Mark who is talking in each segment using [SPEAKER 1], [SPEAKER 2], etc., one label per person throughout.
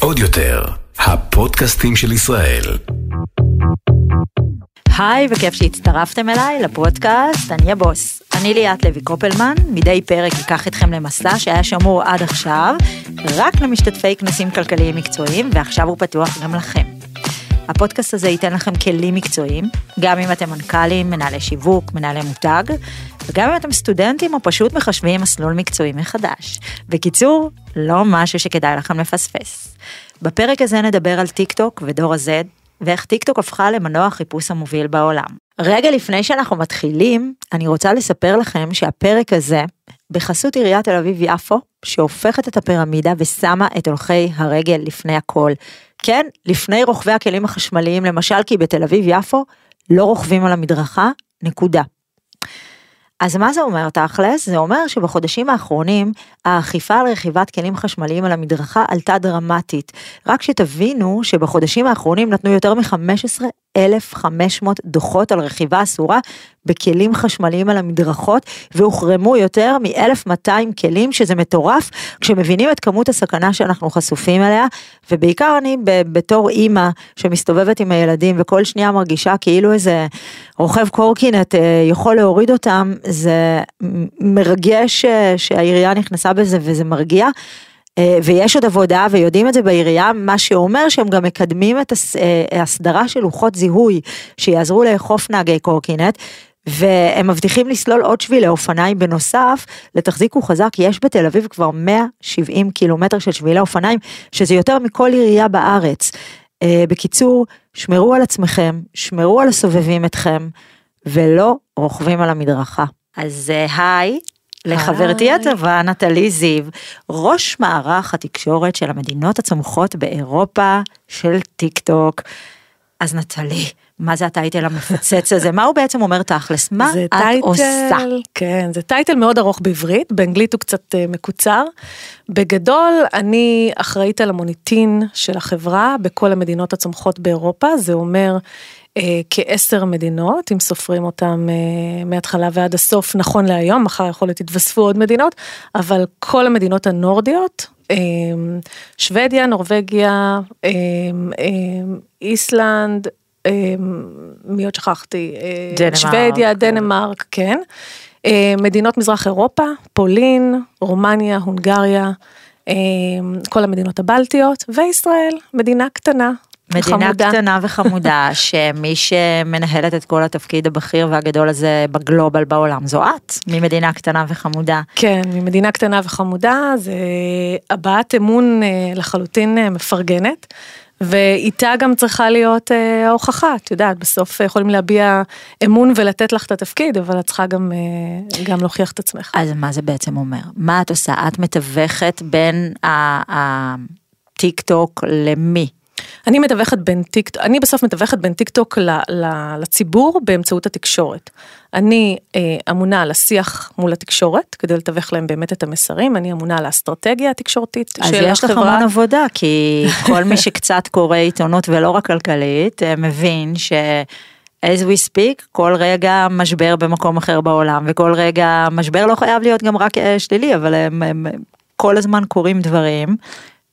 [SPEAKER 1] עוד יותר, הפודקאסטים של ישראל.
[SPEAKER 2] היי, וכיף שהצטרפתם אליי לפודקאסט, אני הבוס. אני ליאת לוי קופלמן, מדי פרק אקח אתכם למסע שהיה שמור עד עכשיו, רק למשתתפי כנסים כלכליים מקצועיים, ועכשיו הוא פתוח גם לכם. הפודקאסט הזה ייתן לכם כלים מקצועיים, גם אם אתם מנכ"לים, מנהלי שיווק, מנהלי מותג, וגם אם אתם סטודנטים או פשוט מחשבים מסלול מקצועי מחדש. בקיצור, לא משהו שכדאי לכם לפספס. בפרק הזה נדבר על טיק טוק ודור ה-Z, ואיך טיק טוק הפכה למנוע החיפוש המוביל בעולם. רגע לפני שאנחנו מתחילים, אני רוצה לספר לכם שהפרק הזה, בחסות עיריית תל אביב-יפו, שהופכת את הפירמידה ושמה את הולכי הרגל לפני הכל. כן, לפני רוכבי הכלים החשמליים, למשל כי בתל אביב-יפו לא רוכבים על המדרכה, נקודה. אז מה זה אומר תכלס? זה אומר שבחודשים האחרונים האכיפה על רכיבת כלים חשמליים על המדרכה עלתה דרמטית. רק שתבינו שבחודשים האחרונים נתנו יותר מ-15 1,500 דוחות על רכיבה אסורה בכלים חשמליים על המדרכות, והוחרמו יותר מ-1,200 כלים, שזה מטורף, כשמבינים את כמות הסכנה שאנחנו חשופים אליה, ובעיקר אני בתור אימא שמסתובבת עם הילדים וכל שנייה מרגישה כאילו איזה רוכב קורקינט אה, יכול להוריד אותם, זה מרגש אה, שהעירייה נכנסה בזה וזה מרגיע. אה, ויש עוד עבודה ויודעים את זה בעירייה, מה שאומר שהם גם מקדמים את ההסדרה של לוחות זיהוי שיעזרו לאכוף נהגי קורקינט. והם מבטיחים לסלול עוד שבילי אופניים בנוסף לתחזיק וחזק, יש בתל אביב כבר 170 קילומטר של שבילי אופניים, שזה יותר מכל עירייה בארץ. אה, בקיצור, שמרו על עצמכם, שמרו על הסובבים אתכם, ולא רוכבים על המדרכה. אז אה, היי, לחברתי הטובה נטלי זיו, ראש מערך התקשורת של המדינות הצומחות באירופה של טיק טוק. אז נטלי, מה זה ה title המפוצץ הזה? מה הוא בעצם אומר תכלס? מה את title, עושה?
[SPEAKER 3] כן, זה title מאוד ארוך בעברית, באנגלית הוא קצת uh, מקוצר. בגדול, אני אחראית על המוניטין של החברה בכל המדינות הצומחות באירופה, זה אומר אה, כעשר מדינות, אם סופרים אותם אה, מההתחלה ועד הסוף, נכון להיום, מחר יכול להיות יתווספו עוד מדינות, אבל כל המדינות הנורדיות, אה, שוודיה, נורבגיה, איסלנד, מי עוד שכחתי?
[SPEAKER 2] דנמרק.
[SPEAKER 3] שוודיה, דנמרק, כן. מדינות מזרח אירופה, פולין, רומניה, הונגריה, כל המדינות הבלטיות, וישראל, מדינה קטנה,
[SPEAKER 2] מדינה
[SPEAKER 3] חמודה.
[SPEAKER 2] קטנה וחמודה, שמי שמנהלת את כל התפקיד הבכיר והגדול הזה בגלובל בעולם זו את, ממדינה קטנה וחמודה.
[SPEAKER 3] כן, ממדינה קטנה וחמודה, זה הבעת אמון אה, לחלוטין אה, מפרגנת. ואיתה גם צריכה להיות אה, ההוכחה, את יודעת, בסוף יכולים להביע אמון ולתת לך את התפקיד, אבל את צריכה גם, אה, גם להוכיח את עצמך.
[SPEAKER 2] אז מה זה בעצם אומר? מה את עושה? את מתווכת בין הטיק טוק למי?
[SPEAKER 3] אני מתווכת בין טיק, אני בסוף מתווכת בין טיק טוק לציבור באמצעות התקשורת. אני אה, אמונה על השיח מול התקשורת, כדי לתווך להם באמת את המסרים, אני אמונה על האסטרטגיה התקשורתית של החברה.
[SPEAKER 2] אז יש לך המון עבודה, כי כל מי שקצת קורא עיתונות ולא רק כלכלית, אה, מבין ש... as we speak, כל רגע משבר במקום אחר בעולם, וכל רגע משבר לא חייב להיות גם רק אה, שלילי, אבל הם, הם כל הזמן קורים דברים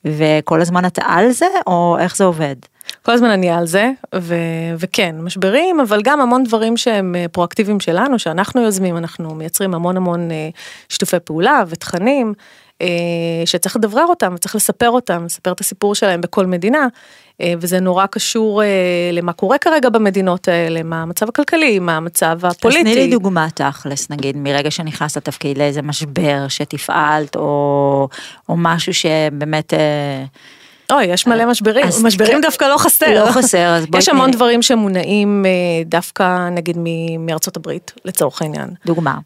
[SPEAKER 2] וכל הזמן אתה על זה, או איך זה עובד?
[SPEAKER 3] כל הזמן אני על זה, ו- וכן, משברים, אבל גם המון דברים שהם אה, פרואקטיביים שלנו, שאנחנו יוזמים, אנחנו מייצרים המון המון אה, שיתופי פעולה ותכנים, אה, שצריך לדברר אותם, וצריך לספר אותם, לספר את הסיפור שלהם בכל מדינה, וזה נורא קשור למה קורה כרגע במדינות האלה, מה המצב הכלכלי, מה המצב הפוליטי.
[SPEAKER 2] אז תני לי דוגמה תכלס, נגיד, מרגע שנכנסת לתפקיד לאיזה משבר שתפעלת, או, או משהו שבאמת...
[SPEAKER 3] אוי, יש מלא משברים, משברים כן, דווקא לא חסר.
[SPEAKER 2] לא חסר, אז בואי...
[SPEAKER 3] יש המון. דברים שמונעים דווקא נגיד מארצות הברית, לצורך העניין.
[SPEAKER 2] דוגמה.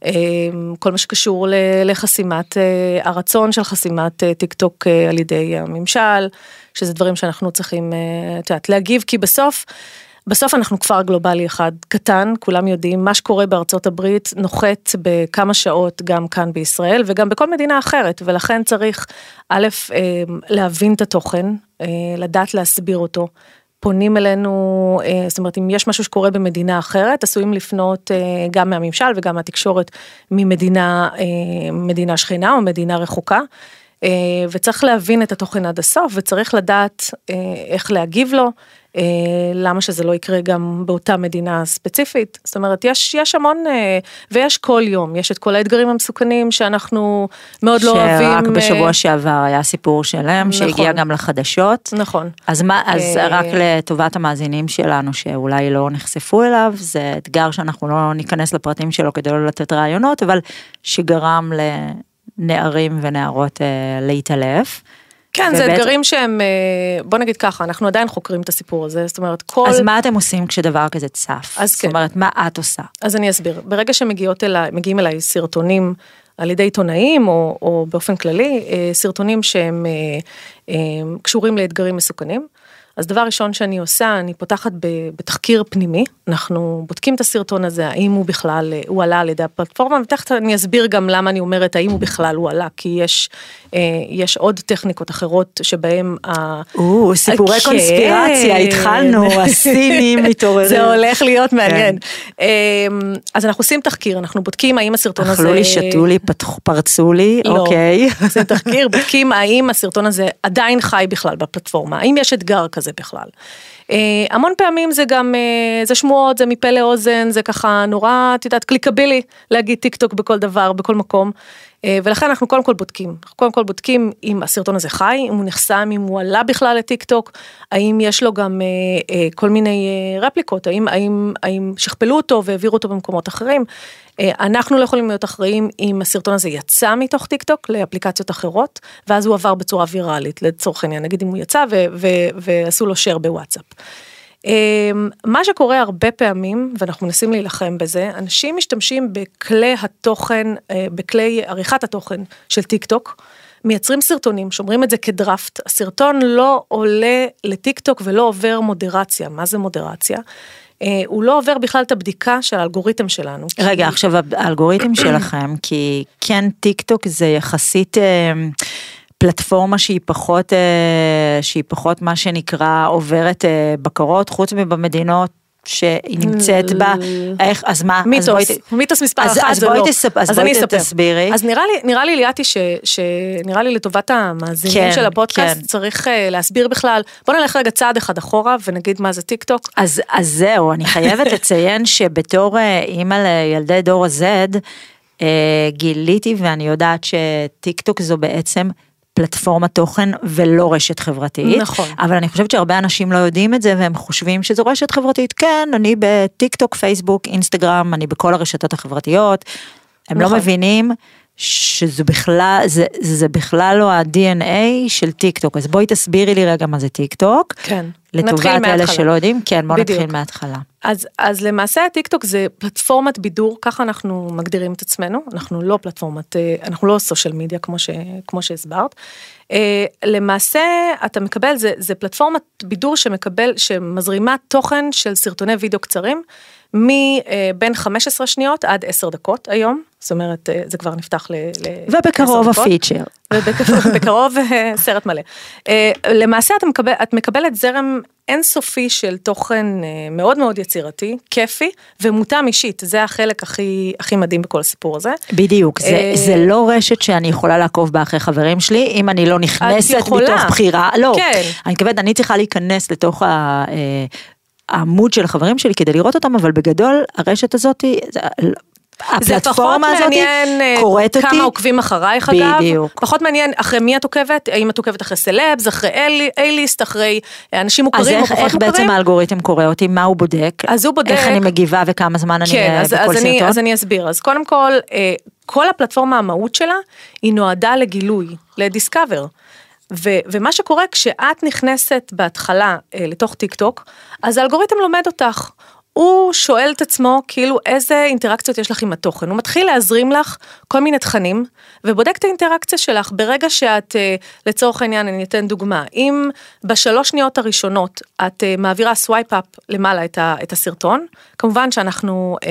[SPEAKER 3] כל מה שקשור לחסימת, הרצון של חסימת טיק טוק על ידי הממשל, שזה דברים שאנחנו צריכים, את יודעת, להגיב, כי בסוף... בסוף אנחנו כפר גלובלי אחד קטן, כולם יודעים, מה שקורה בארצות הברית נוחת בכמה שעות גם כאן בישראל וגם בכל מדינה אחרת, ולכן צריך א', אה, להבין את התוכן, אה, לדעת להסביר אותו. פונים אלינו, אה, זאת אומרת אם יש משהו שקורה במדינה אחרת, עשויים לפנות גם מהממשל וגם מהתקשורת ממדינה מדינה שכנה או מדינה רחוקה. וצריך להבין את התוכן עד הסוף, וצריך לדעת איך להגיב לו, למה שזה לא יקרה גם באותה מדינה ספציפית. זאת אומרת, יש, יש המון, אה, ויש כל יום, יש את כל האתגרים המסוכנים שאנחנו מאוד לא אוהבים.
[SPEAKER 2] שרק
[SPEAKER 3] אה,
[SPEAKER 2] בשבוע שעבר היה סיפור שלם,
[SPEAKER 3] נכון.
[SPEAKER 2] שהגיע גם לחדשות.
[SPEAKER 3] נכון.
[SPEAKER 2] אז מה, אז
[SPEAKER 3] אה,
[SPEAKER 2] רק לטובת המאזינים שלנו שאולי לא נחשפו אליו, זה אתגר שאנחנו לא ניכנס לפרטים שלו כדי לא לתת רעיונות, אבל שגרם לנערים ונערות אה, להתעלף.
[SPEAKER 3] כן, זה
[SPEAKER 2] ובעצם-
[SPEAKER 3] אתגרים שהם, אה, בוא נגיד ככה, אנחנו עדיין חוקרים את הסיפור הזה, זאת אומרת, כל...
[SPEAKER 2] אז מה אתם עושים כשדבר כזה צף?
[SPEAKER 3] אז
[SPEAKER 2] זאת
[SPEAKER 3] כן.
[SPEAKER 2] אומרת, מה את עושה?
[SPEAKER 3] אז אני אסביר. ברגע שמגיעות אליי, אליי סרטונים על ידי עיתונאים, או, או באופן כללי, אה, סרטונים שהם אה, קשורים לאתגרים מסוכנים, אז דבר ראשון שאני עושה, אני פותחת בתחקיר פנימי, אנחנו בודקים את הסרטון הזה, האם הוא בכלל, אה, הוא עלה על ידי הפלטפורמה, ותכף אני אסביר גם למה אני אומרת האם הוא בכלל הוא עלה, כי יש, אה, יש עוד טכניקות אחרות שבהם ה...
[SPEAKER 2] או, סיפורי
[SPEAKER 3] כן.
[SPEAKER 2] קונספירציה, התחלנו, הסינים מתעוררים.
[SPEAKER 3] זה הולך להיות מעניין.
[SPEAKER 2] כן.
[SPEAKER 3] אז אנחנו עושים תחקיר, אנחנו בודקים האם הסרטון הזה...
[SPEAKER 2] אכלו לי, שתו לי, פתחו- פרצו לי,
[SPEAKER 3] לא.
[SPEAKER 2] אוקיי.
[SPEAKER 3] עושים תחקיר, בודקים האם הסרטון הזה עדיין חי בכלל בפלטפורמה, האם יש אתגר כזה בכלל. אה, המון פעמים זה גם, אה, זה שמועות, זה מפה לאוזן, זה ככה נורא, את יודעת, קליקבילי להגיד טיק טוק בכל דבר, בכל מקום. אה, ולכן אנחנו קודם כל בודקים, אנחנו קודם כל בודקים אם הסרטון הזה חי, אם הוא נחסם, אם הוא עלה בכלל לטיק טוק, האם יש לו גם אה, אה, כל מיני אה, רפליקות, האם, האם, האם שכפלו אותו והעבירו אותו במקומות אחרים. אה, אנחנו לא יכולים להיות אחראים אם הסרטון הזה יצא מתוך טיק טוק לאפליקציות אחרות, ואז הוא עבר בצורה ויראלית, לצורך העניין, נגיד אם הוא יצא ו- ו- ועשו לו share בוואטסאפ. אמ, מה שקורה הרבה פעמים, ואנחנו מנסים להילחם בזה, אנשים משתמשים בכלי התוכן, אה, בכלי עריכת התוכן של טיק טוק, מייצרים סרטונים, שומרים את זה כדראפט, הסרטון לא עולה לטיק טוק ולא עובר מודרציה, מה זה מודרציה? אה, הוא לא עובר בכלל את הבדיקה של האלגוריתם שלנו.
[SPEAKER 2] רגע,
[SPEAKER 3] כי-
[SPEAKER 2] עכשיו האלגוריתם שלכם, כי כן טיק טוק זה יחסית אה, פלטפורמה שהיא פחות, אה, שהיא פחות מה שנקרא עוברת אה, בקרות, חוץ מבמדינות שהיא נמצאת בה, איך, אז מה, אז
[SPEAKER 3] מיתוס,
[SPEAKER 2] בואי
[SPEAKER 3] מיתוס מספר
[SPEAKER 2] אז-
[SPEAKER 3] אחת
[SPEAKER 2] אז
[SPEAKER 3] זה
[SPEAKER 2] בואי
[SPEAKER 3] לא.
[SPEAKER 2] תספ- אז
[SPEAKER 3] אז
[SPEAKER 2] בואי. תסבירי.
[SPEAKER 3] אז נראה לי, נראה לי ליאתי, ש- שנראה לי לטובת המאזינים
[SPEAKER 2] כן,
[SPEAKER 3] של הפודקאסט,
[SPEAKER 2] כן.
[SPEAKER 3] צריך אה, להסביר בכלל, בוא נלך רגע צעד אחד אחורה ונגיד מה זה טיק טוק.
[SPEAKER 2] אז, אז זהו, אני חייבת לציין שבתור אימא לילדי דור ה-Z, גיליתי ואני יודעת שטיק טוק זו בעצם פלטפורמת תוכן ולא רשת חברתית.
[SPEAKER 3] נכון.
[SPEAKER 2] אבל אני חושבת שהרבה אנשים לא יודעים את זה והם חושבים שזו רשת חברתית. כן, אני בטיק טוק, פייסבוק, אינסטגרם, אני בכל הרשתות החברתיות. הם
[SPEAKER 3] נכון.
[SPEAKER 2] לא מבינים שזה בכלל, זה, זה בכלל לא ה-DNA של טיק טוק. אז בואי תסבירי לי רגע מה זה טיק טוק.
[SPEAKER 3] כן.
[SPEAKER 2] לטובת אלה. שלא יודעים, כן, בוא
[SPEAKER 3] בדיוק.
[SPEAKER 2] נתחיל מההתחלה.
[SPEAKER 3] אז, אז למעשה טיק טוק זה פלטפורמת בידור, ככה אנחנו מגדירים את עצמנו, אנחנו לא פלטפורמת, אה, אנחנו לא social media כמו, ש, כמו שהסברת. אה, למעשה אתה מקבל, זה, זה פלטפורמת בידור שמקבל, שמזרימה תוכן של סרטוני וידאו קצרים, מבין 15 שניות עד 10 דקות היום, זאת אומרת אה, זה כבר נפתח ל...
[SPEAKER 2] ובקרוב
[SPEAKER 3] 10 דקות.
[SPEAKER 2] הפיצ'ר.
[SPEAKER 3] ובקרוב אה, סרט מלא. אה, למעשה את, מקבל, את מקבלת זרם אינסופי של תוכן מאוד מאוד יצירתי, כיפי ומותאם אישית, זה החלק הכי, הכי מדהים בכל הסיפור הזה.
[SPEAKER 2] בדיוק, זה, זה לא רשת שאני יכולה לעקוב בה אחרי חברים שלי, אם אני לא נכנסת. מתוך בחירה, לא,
[SPEAKER 3] כן.
[SPEAKER 2] אני מתכוונת, אני צריכה להיכנס לתוך ה... אה, העמוד של החברים שלי כדי לראות אותם, אבל בגדול הרשת הזאת, זה-
[SPEAKER 3] זה פחות
[SPEAKER 2] הפלטפורמה הזאת
[SPEAKER 3] מעניין אה,
[SPEAKER 2] קוראת אותי.
[SPEAKER 3] כמה עוקבים אחרייך אגב,
[SPEAKER 2] בדיוק.
[SPEAKER 3] פחות מעניין אחרי מי את עוקבת, האם את עוקבת אחרי סלבס, אחרי A-ליסט, אחרי אה, אנשים
[SPEAKER 2] אז
[SPEAKER 3] מוכרים או
[SPEAKER 2] איך,
[SPEAKER 3] פחות
[SPEAKER 2] איך
[SPEAKER 3] מוכרים.
[SPEAKER 2] בעצם האלגוריתם קורא אותי, מה הוא בודק?
[SPEAKER 3] אז הוא בודק-
[SPEAKER 2] איך אני מגיבה וכמה זמן אני
[SPEAKER 3] כן,
[SPEAKER 2] אה,
[SPEAKER 3] אז,
[SPEAKER 2] בכל
[SPEAKER 3] אז, אני,
[SPEAKER 2] סרטון?
[SPEAKER 3] אז אני אסביר. אז קודם כל, אה, כל הפלטפורמה המהות שלה, היא נועדה לגילוי, לדיסקאבר. ו- ומה שקורה כשאת נכנסת בהתחלה אה, לתוך טיק טוק, אז האלגוריתם לומד אותך. הוא שואל את עצמו כאילו איזה אינטראקציות יש לך עם התוכן, הוא מתחיל להזרים לך כל מיני תכנים ובודק את האינטראקציה שלך ברגע שאת, אה, לצורך העניין אני אתן דוגמה, אם בשלוש שניות הראשונות את אה, מעבירה swipe up למעלה את, הסרטון, כמובן שאנחנו אה,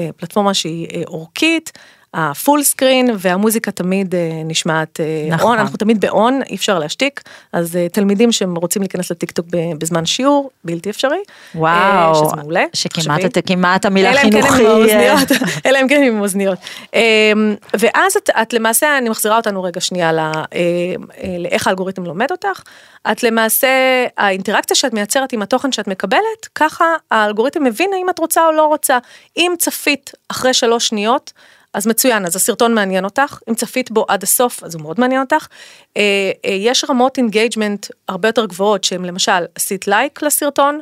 [SPEAKER 3] אה, פלטפורמה שהיא אה, אורכית, הפול סקרין והמוזיקה תמיד אה, נשמעת אה,
[SPEAKER 2] נכון.
[SPEAKER 3] און, אנחנו תמיד באון, אי אפשר להשתיק, אז אה, תלמידים שהם רוצים להיכנס לטיקטוק ב- בזמן שיעור, בלתי אפשרי.
[SPEAKER 2] וואו,
[SPEAKER 3] שזה מעולה.
[SPEAKER 2] שכמעט כמעט המילה
[SPEAKER 3] כן
[SPEAKER 2] חינוכי.
[SPEAKER 3] אלא אם כן עם אוזניות. אמ, ואז את, את למעשה, אני מחזירה אותנו רגע שנייה ל- אה, לאיך האלגוריתם לומד אותך. את למעשה, האינטראקציה שאת מייצרת עם התוכן שאת מקבלת, ככה האלגוריתם מבין האם את רוצה או לא רוצה. אם צפית אחרי שלוש שניות, אז מצוין, אז הסרטון מעניין אותך, אם צפית בו עד הסוף, אז הוא מאוד מעניין אותך. אה, אה, יש רמות engagement הרבה יותר גבוהות, שהן למשל, עשית לייק לסרטון,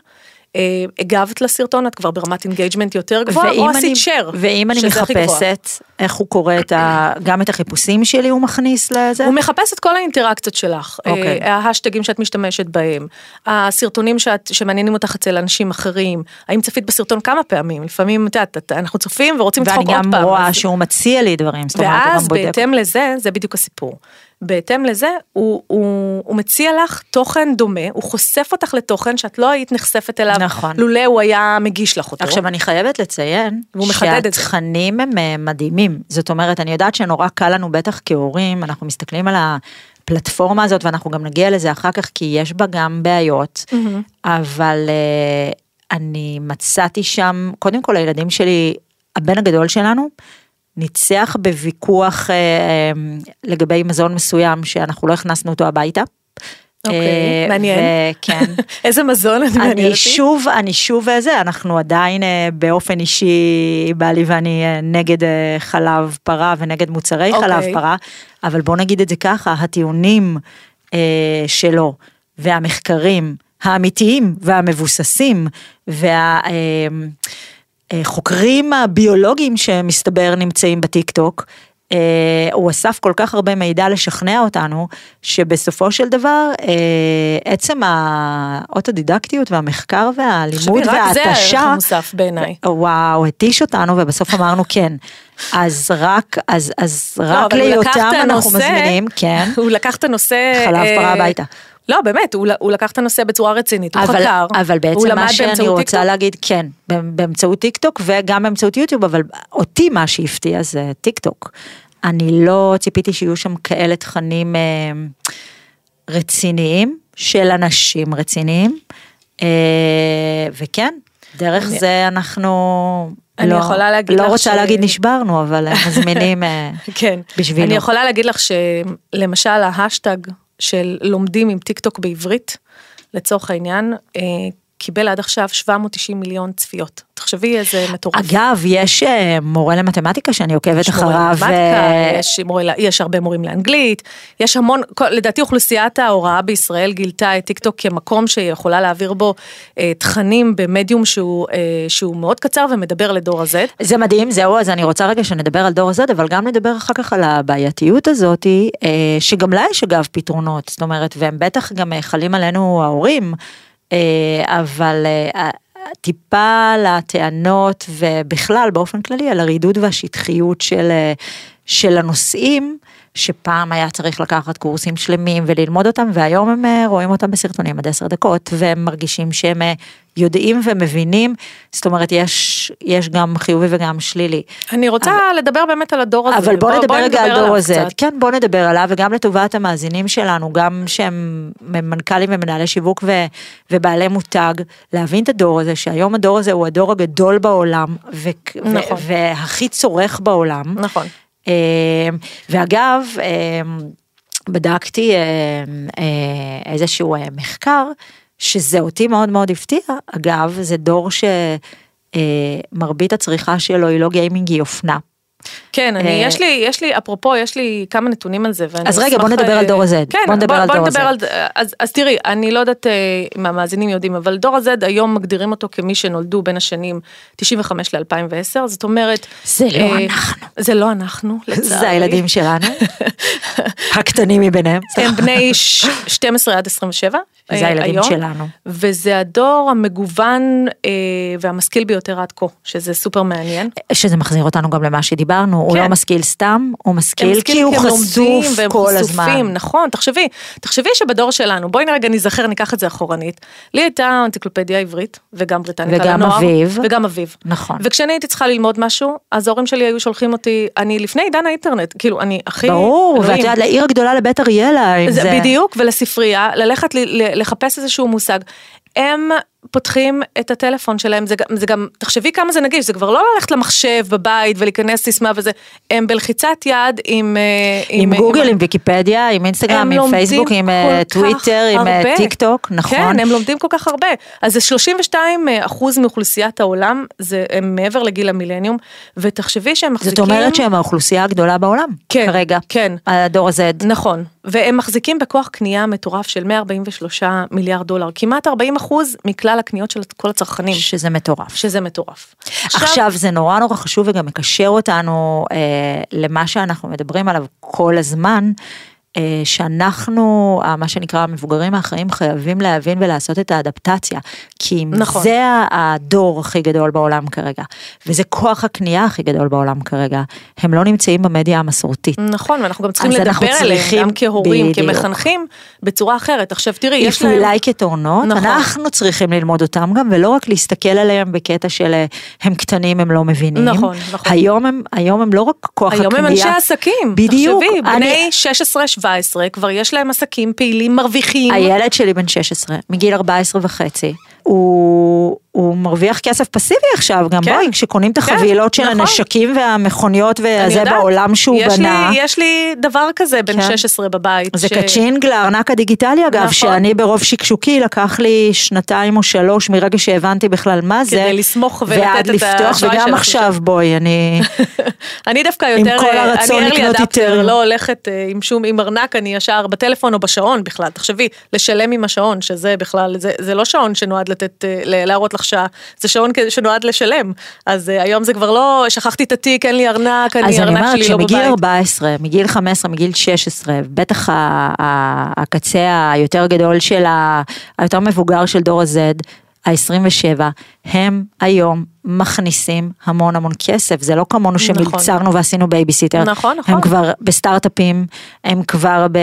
[SPEAKER 3] הגבת לסרטון, את כבר ברמת engagement יותר גבוהה, או עשית share,
[SPEAKER 2] ואם אני. מחפשת, איך הוא קורא את ה... גם את החיפושים שלי הוא מכניס לזה?
[SPEAKER 3] הוא מחפש את כל האינטראקציות שלך,
[SPEAKER 2] אוקיי.
[SPEAKER 3] אה, ההשטגים שאת משתמשת בהם, הסרטונים שאת, שמעניינים אותך אצל אנשים אחרים, האם צפית בסרטון כמה פעמים, לפעמים את יודעת, אנחנו צופים ורוצים
[SPEAKER 2] ואני
[SPEAKER 3] לצחוק עוד
[SPEAKER 2] גם
[SPEAKER 3] פעם.
[SPEAKER 2] רואה
[SPEAKER 3] אז-
[SPEAKER 2] שהוא מציע לי דברים, זאת אומרת, הוא
[SPEAKER 3] ואז
[SPEAKER 2] גם בודק.
[SPEAKER 3] בהתאם לזה, זה בדיוק הסיפור. בהתאם לזה, הוא, הוא, הוא מציע לך תוכן דומה, הוא חושף אותך לתוכן שאת לא היית נחשפת אליו,
[SPEAKER 2] נכון.
[SPEAKER 3] לולא הוא היה מגיש לך אותו.
[SPEAKER 2] עכשיו אני חייבת לציין. שהתכנים הם אה, מדהימים, זאת אומרת אני יודעת שנורא קל לנו בטח כהורים, אנחנו מסתכלים על הפלטפורמה הזאת ואנחנו גם נגיע לזה אחר כך כי יש בה גם בעיות, אבל אה, אני מצאתי שם, קודם כל הילדים שלי, הבן הגדול שלנו, ניצח בוויכוח אה, אה, לגבי מזון מסוים שאנחנו לא הכנסנו אותו הביתה.
[SPEAKER 3] אוקיי,
[SPEAKER 2] אה,
[SPEAKER 3] מעניין.
[SPEAKER 2] וכן.
[SPEAKER 3] איזה מזון, אני מעניין
[SPEAKER 2] אני
[SPEAKER 3] אותי.
[SPEAKER 2] שוב, אני שוב זה, אנחנו עדיין אה, באופן אישי, בעלי ואני אה, נגד אה, חלב פרה ונגד מוצרי
[SPEAKER 3] אוקיי.
[SPEAKER 2] חלב פרה, אבל בוא נגיד את זה ככה, הטיעונים אה, שלו והמחקרים האמיתיים והמבוססים והחוקרים הביולוגיים שמסתבר נמצאים בטיקטוק, Uh, הוא אסף כל כך הרבה מידע לשכנע אותנו, שבסופו של דבר uh, עצם האוטודידקטיות והמחקר והלימוד
[SPEAKER 3] תחשבי, רק זה
[SPEAKER 2] וההתשה,
[SPEAKER 3] המוסף בעיניי.
[SPEAKER 2] וואו, התיש אותנו ובסוף אמרנו כן. אז רק, אז, אז
[SPEAKER 3] לא,
[SPEAKER 2] רק
[SPEAKER 3] לקח
[SPEAKER 2] להיותם אנחנו
[SPEAKER 3] הנושא-
[SPEAKER 2] מזמינים, כן.
[SPEAKER 3] הוא לקח את הנושא...
[SPEAKER 2] חלב
[SPEAKER 3] אה,
[SPEAKER 2] פרה הביתה.
[SPEAKER 3] לא, באמת, הוא, הוא לקח את הנושא בצורה רצינית, הוא
[SPEAKER 2] אבל,
[SPEAKER 3] חקר,
[SPEAKER 2] אבל בעצם מה שאני רוצה
[SPEAKER 3] טיקטוק.
[SPEAKER 2] להגיד, כן, באמצעות טיק טוק וגם באמצעות יוטיוב, אבל אותי מה שהפתיע זה טיק טוק. אני לא ציפיתי שיהיו שם כאלה תכנים אה, רציניים של אנשים רציניים, אה, וכן, דרך
[SPEAKER 3] אני-
[SPEAKER 2] זה אנחנו,
[SPEAKER 3] אני
[SPEAKER 2] לא,
[SPEAKER 3] יכולה להגיד
[SPEAKER 2] לא
[SPEAKER 3] לך
[SPEAKER 2] רוצה
[SPEAKER 3] ש-
[SPEAKER 2] להגיד נשברנו, אבל מזמינים אה,
[SPEAKER 3] כן.
[SPEAKER 2] בשבילו.
[SPEAKER 3] אני יכולה להגיד לך שלמשל ההשטג של לומדים עם טיק טוק בעברית, לצורך העניין, אה, קיבל עד עכשיו 790 מיליון צפיות. תחשבי איזה מטורף.
[SPEAKER 2] אגב, יש אה, מורה למתמטיקה שאני עוקבת
[SPEAKER 3] יש מורה
[SPEAKER 2] אחריו,
[SPEAKER 3] למתמטיקה,
[SPEAKER 2] אה,
[SPEAKER 3] יש, מורה, ל- יש הרבה מורים לאנגלית, יש המון, כל- לדעתי אוכלוסיית ההוראה בישראל גילתה את טיקטוק כמקום שהיא יכולה להעביר בו אה, תכנים במדיום שהוא, אה, שהוא מאוד קצר ומדבר לדור ה-Z.
[SPEAKER 2] זה מדהים, זהו, אז אני רוצה רגע שנדבר על דור הזד, אבל גם נדבר אחר כך על הבעייתיות הזאתי, אה, שגם לה יש אגב פתרונות, זאת אומרת, והם בטח גם אה, חלים עלינו ההורים, אבל טיפה לטענות ובכלל באופן כללי על הרידוד והשטחיות של, אה, של הנושאים. שפעם היה צריך לקחת קורסים שלמים וללמוד אותם, והיום הם אה, רואים אותם בסרטונים עד עשר דקות, והם מרגישים שהם אה, יודעים ומבינים, זאת אומרת, יש, יש גם חיובי וגם שלילי.
[SPEAKER 3] אני רוצה לדבר באמת על הדור הזה.
[SPEAKER 2] אבל בוא נדבר רגע על דור
[SPEAKER 3] עליו
[SPEAKER 2] הזה,
[SPEAKER 3] קצת.
[SPEAKER 2] כן בוא נדבר עליו וגם לטובת המאזינים שלנו, גם שהם מנכ"לים ומנהלי שיווק ו, ובעלי מותג, להבין את הדור הזה, שהיום הדור הזה הוא הדור הגדול בעולם, ו,
[SPEAKER 3] נכון.
[SPEAKER 2] ו, והכי צורך בעולם.
[SPEAKER 3] נכון.
[SPEAKER 2] אה, ואגב, אה, בדקתי אה, איזשהו מחקר, שזה אותי מאוד מאוד הפתיע, אגב, זה דור שמרבית הצריכה שלו היא לא גיימינג, היא אופנה.
[SPEAKER 3] כן, אני,
[SPEAKER 2] אה,
[SPEAKER 3] יש לי, יש לי, אפרופו, יש לי כמה נתונים על זה,
[SPEAKER 2] אז רגע, בוא נדבר
[SPEAKER 3] אה,
[SPEAKER 2] על דור ה-Z.
[SPEAKER 3] כן,
[SPEAKER 2] בוא נדבר על דור ה-Z.
[SPEAKER 3] על, אז, תראי, אני לא יודעת אה, אם המאזינים יודעים, אבל דור ה-Z היום מגדירים אותו כמי שנולדו בין השנים 95 ל-2010, זאת אומרת...
[SPEAKER 2] זה לא
[SPEAKER 3] אה,
[SPEAKER 2] אנחנו.
[SPEAKER 3] זה לא אנחנו, לצערי.
[SPEAKER 2] זה הילדים שלנו, הקטנים מביניהם.
[SPEAKER 3] הם בני ש- 12 עד 27.
[SPEAKER 2] זה
[SPEAKER 3] אה,
[SPEAKER 2] הילדים
[SPEAKER 3] היום,
[SPEAKER 2] שלנו.
[SPEAKER 3] וזה הדור המגוון אה, והמשכיל ביותר עד כה, שזה סופר מעניין.
[SPEAKER 2] שזה מחזיר אותנו גם למה שדיברנו, הוא
[SPEAKER 3] כן.
[SPEAKER 2] לא משכיל סתם, הוא משכיל כי הוא חשוף כל
[SPEAKER 3] חשופים,
[SPEAKER 2] הזמן.
[SPEAKER 3] נכון, תחשבי, תחשבי שבדור שלנו, בואי רגע נזכר, ניקח את זה אחורנית. לי הייתה אנציקלופדיה עברית, וגם בריטניקה
[SPEAKER 2] וגם
[SPEAKER 3] לנוער,
[SPEAKER 2] אביב.
[SPEAKER 3] וגם אביב.
[SPEAKER 2] נכון.
[SPEAKER 3] וכשאני הייתי צריכה ללמוד משהו, אז ההורים שלי היו שולחים אותי, אני לפני עידן האינטרנט, כאילו, אני הכי...
[SPEAKER 2] ברור, ואת. יודעת, לעיר הגדולה לבית אריאלה, אם
[SPEAKER 3] זה. בדיוק, ולספרייה, ללכת לחפש איזשהו מושג. הם פותחים את הטלפון שלהם, זה, זה גם, תחשבי כמה זה נגיש, זה כבר לא ללכת למחשב בבית ולהיכנס סיסמה וזה, הם בלחיצת יד עם... אה,
[SPEAKER 2] עם גוגל, עם ויקיפדיה, עם אינסטגרם, עם פייסבוק, עם אה, טוויטר, עם אה. טיק טוק, נכון?
[SPEAKER 3] כן, הם לומדים כל כך הרבה. אז זה 32 אחוז מאוכלוסיית העולם, זה, הם מעבר לגיל המילניום, ותחשבי שהם מחזיקים...
[SPEAKER 2] זאת אומרת שהם האוכלוסייה הגדולה בעולם,
[SPEAKER 3] כן,
[SPEAKER 2] כרגע,
[SPEAKER 3] כן.
[SPEAKER 2] הדור ה-Z.
[SPEAKER 3] נכון, והם מחזיקים בכוח קנייה מטורף של 143 מיליארד דולר, כמעט 40 אחוז מכלל הקניות של כל הצרכנים,
[SPEAKER 2] שזה מטורף.
[SPEAKER 3] שזה מטורף.
[SPEAKER 2] עכשיו זה נורא נורא חשוב וגם מקשר אותנו אה, למה שאנחנו מדברים עליו כל הזמן. אה, שאנחנו, מה שנקרא המבוגרים האחראים, חייבים להבין ולעשות את האדפטציה. כי
[SPEAKER 3] נכון.
[SPEAKER 2] זה הדור הכי גדול בעולם כרגע, וזה כוח הקנייה הכי גדול בעולם כרגע. הם לא נמצאים במדיה המסורתית.
[SPEAKER 3] נכון, ואנחנו גם צריכים לדבר עליהם, גם כהורים,
[SPEAKER 2] בדיוק.
[SPEAKER 3] כמחנכים, בצורה אחרת. עכשיו תראי, יש להם...
[SPEAKER 2] אולי כתורנות,
[SPEAKER 3] נכון.
[SPEAKER 2] אנחנו צריכים ללמוד אותם גם, ולא רק להסתכל עליהם בקטע של אה, הם קטנים, הם לא מבינים.
[SPEAKER 3] נכון, נכון.
[SPEAKER 2] היום הם, היום הם לא רק כוח
[SPEAKER 3] היום
[SPEAKER 2] הקנייה.
[SPEAKER 3] היום הם אנשי עסקים,
[SPEAKER 2] בדיוק,
[SPEAKER 3] תחשבי, בני
[SPEAKER 2] אני...
[SPEAKER 3] 16, 17. 14, כבר יש להם עסקים פעילים מרוויחים.
[SPEAKER 2] הילד שלי בן 16, מגיל 14 וחצי, הוא הוא מרוויח כסף פסיבי עכשיו, גם
[SPEAKER 3] כן.
[SPEAKER 2] בואי, כשקונים את
[SPEAKER 3] כן,
[SPEAKER 2] החבילות של
[SPEAKER 3] נכון.
[SPEAKER 2] הנשקים והמכוניות
[SPEAKER 3] אני
[SPEAKER 2] וזה בעולם שהוא
[SPEAKER 3] יש
[SPEAKER 2] בנה.
[SPEAKER 3] לי, יש לי דבר כזה, בן
[SPEAKER 2] כן.
[SPEAKER 3] 16 בבית.
[SPEAKER 2] זה
[SPEAKER 3] ש-
[SPEAKER 2] קצ'ינג לארנק הדיגיטלי אגב,
[SPEAKER 3] נכון.
[SPEAKER 2] שאני ברוב שקשוקי לקח לי שנתיים או שלוש מרגע שהבנתי בכלל מה זה.
[SPEAKER 3] כדי לסמוך ולתת
[SPEAKER 2] ועד
[SPEAKER 3] את
[SPEAKER 2] לפתוח,
[SPEAKER 3] האשראי
[SPEAKER 2] וגם
[SPEAKER 3] שלך
[SPEAKER 2] עכשיו בואי, אני...
[SPEAKER 3] אני דווקא
[SPEAKER 2] עם
[SPEAKER 3] יותר,
[SPEAKER 2] כל
[SPEAKER 3] אה,
[SPEAKER 2] הרצון
[SPEAKER 3] אני
[SPEAKER 2] לקנות
[SPEAKER 3] adapter,
[SPEAKER 2] איתרים.
[SPEAKER 3] לא הולכת אה, עם שום, עם ארנק, אני ישר בטלפון או בשעון בכלל, תחשבי, לשלם עם השעון, שזה בכלל, זה, זה לא שעון שנועד לתת, אה, להראות לך שעה, זה שעון שנועד לשלם, אז אה, היום זה כבר לא, שכחתי את התיק, אין לי ארנק,
[SPEAKER 2] אז
[SPEAKER 3] אני
[SPEAKER 2] אני
[SPEAKER 3] ארנק
[SPEAKER 2] אומרת
[SPEAKER 3] שלי לא
[SPEAKER 2] שמגיל
[SPEAKER 3] בבית.
[SPEAKER 2] 14, מגיל 15, מגיל 16, בטח הקצה היותר גדול של ה... היותר מבוגר של דור ה-Z, ה-27, הם היום מכניסים המון המון כסף, זה לא כמונו
[SPEAKER 3] נכון.
[SPEAKER 2] שמלצרנו ועשינו בייביסיטר,
[SPEAKER 3] נכון, נכון.
[SPEAKER 2] הם כבר בסטארט-אפים, הם כבר ב...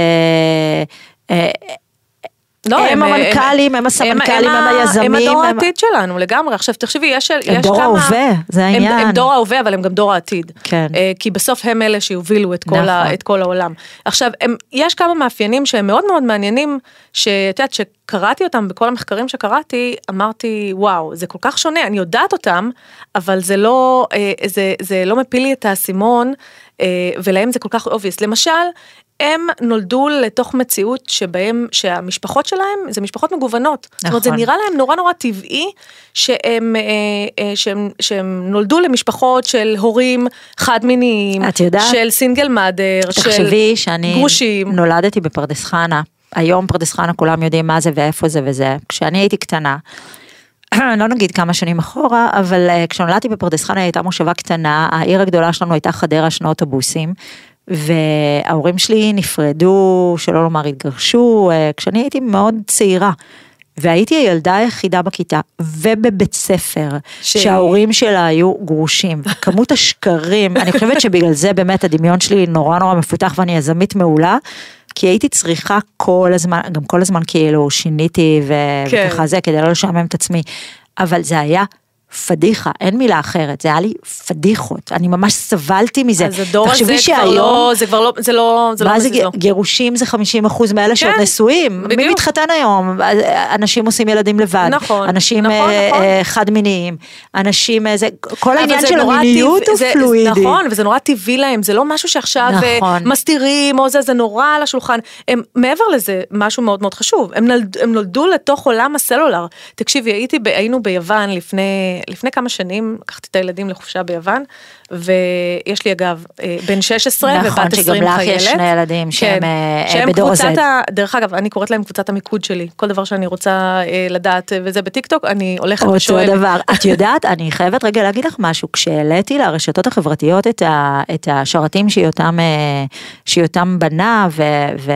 [SPEAKER 3] לא,
[SPEAKER 2] הם המנכ"לים, הם הסמנכ"לים, הם
[SPEAKER 3] ה-
[SPEAKER 2] היזמים,
[SPEAKER 3] הם הדור
[SPEAKER 2] הם-
[SPEAKER 3] העתיד שלנו לגמרי. עכשיו תחשבי, יש, יש כמה...
[SPEAKER 2] דור ההווה, זה
[SPEAKER 3] הם,
[SPEAKER 2] העניין.
[SPEAKER 3] הם דור ההווה, אבל הם גם דור העתיד.
[SPEAKER 2] כן.
[SPEAKER 3] אה, כי בסוף הם אלה שיובילו את כל,
[SPEAKER 2] נכון.
[SPEAKER 3] ה, את כל העולם. עכשיו, הם, יש כמה מאפיינים שהם מאוד מאוד מעניינים, שאת יודעת, שקראתי אותם בכל המחקרים שקראתי, אמרתי, וואו, זה כל כך שונה, אני יודעת אותם, אבל זה לא, אה, זה, זה לא מפיל לי את האסימון, אה, ולהם זה כל כך obvious. למשל, הם נולדו לתוך מציאות שבהם, שהמשפחות שלהם זה משפחות מגוונות. זאת אומרת, זה
[SPEAKER 2] נכון.
[SPEAKER 3] נראה להם נורא נורא טבעי שהם, אה, אה, שהם, שהם נולדו למשפחות של הורים חד מיניים,
[SPEAKER 2] את יודעת?
[SPEAKER 3] של סינגל מאדר, של
[SPEAKER 2] תחשבי שאני
[SPEAKER 3] גרושים.
[SPEAKER 2] נולדתי בפרדס חנה, היום פרדס חנה כולם יודעים מה זה ואיפה זה וזה, כשאני הייתי קטנה, לא נגיד כמה שנים אחורה, אבל אה, כשנולדתי בפרדס חנה הייתה מושבה קטנה, העיר הגדולה שלנו הייתה חדרה שני אוטובוסים, וההורים שלי נפרדו, שלא לומר התגרשו, אה, כשאני הייתי מאוד צעירה. והייתי הילדה היחידה בכיתה ובבית ספר
[SPEAKER 3] ש-
[SPEAKER 2] שההורים שלה היו גרושים. כמות השקרים, אני חושבת שבגלל זה באמת הדמיון שלי נורא נורא מפותח ואני יזמית מעולה. כי הייתי צריכה כל הזמן, גם כל הזמן כאילו שיניתי ו-
[SPEAKER 3] כן.
[SPEAKER 2] וככה זה כדי לא לשעמם את עצמי, אבל זה היה פדיחה, אין מילה אחרת, זה היה לי פדיחות, אני ממש סבלתי מזה.
[SPEAKER 3] אז הדור הזה כבר לא, זה כבר לא, זה לא, זה לא
[SPEAKER 2] מה זה. ג- גירושים זה 50 אחוז מאלה שעוד
[SPEAKER 3] כן,
[SPEAKER 2] נשואים, מי
[SPEAKER 3] בדיוק.
[SPEAKER 2] מתחתן היום? אנשים עושים ילדים לבד,
[SPEAKER 3] נכון,
[SPEAKER 2] אנשים
[SPEAKER 3] נכון,
[SPEAKER 2] אה,
[SPEAKER 3] נכון.
[SPEAKER 2] אה, חד מיניים, אנשים, אה, זה, כל העניין של המיניות הוא
[SPEAKER 3] זה-
[SPEAKER 2] פלואידי.
[SPEAKER 3] נכון, וזה נורא טבעי להם, זה לא משהו שעכשיו אה,
[SPEAKER 2] נכון.
[SPEAKER 3] מסתירים או זה, זה נורא על השולחן. הם, מעבר לזה, משהו מאוד מאוד חשוב, הם, נולד, הם נולדו לתוך עולם הסלולר. תקשיבי, הייתי, ב- היינו ביוון לפני, לפני כמה שנים, לקחתי את הילדים לחופשה ביוון, ויש לי אגב אה, בן 16
[SPEAKER 2] נכון,
[SPEAKER 3] ובת 20
[SPEAKER 2] שגם
[SPEAKER 3] חיילת.
[SPEAKER 2] לך יש שני ילדים שהם,
[SPEAKER 3] כן,
[SPEAKER 2] אה,
[SPEAKER 3] שהם
[SPEAKER 2] בדור ה-Z.
[SPEAKER 3] ה... דרך אגב, אני קוראת להם קבוצת המיקוד שלי. כל דבר שאני רוצה אה, לדעת, אה, וזה בטיקטוק, אני הולכת
[SPEAKER 2] אותו
[SPEAKER 3] ושואלת.
[SPEAKER 2] דבר. את יודעת, אני חייבת רגע להגיד לך משהו, כשהעליתי לרשתות החברתיות את, ה, את השרתים שיותם, אה, שיותם בנה, ו-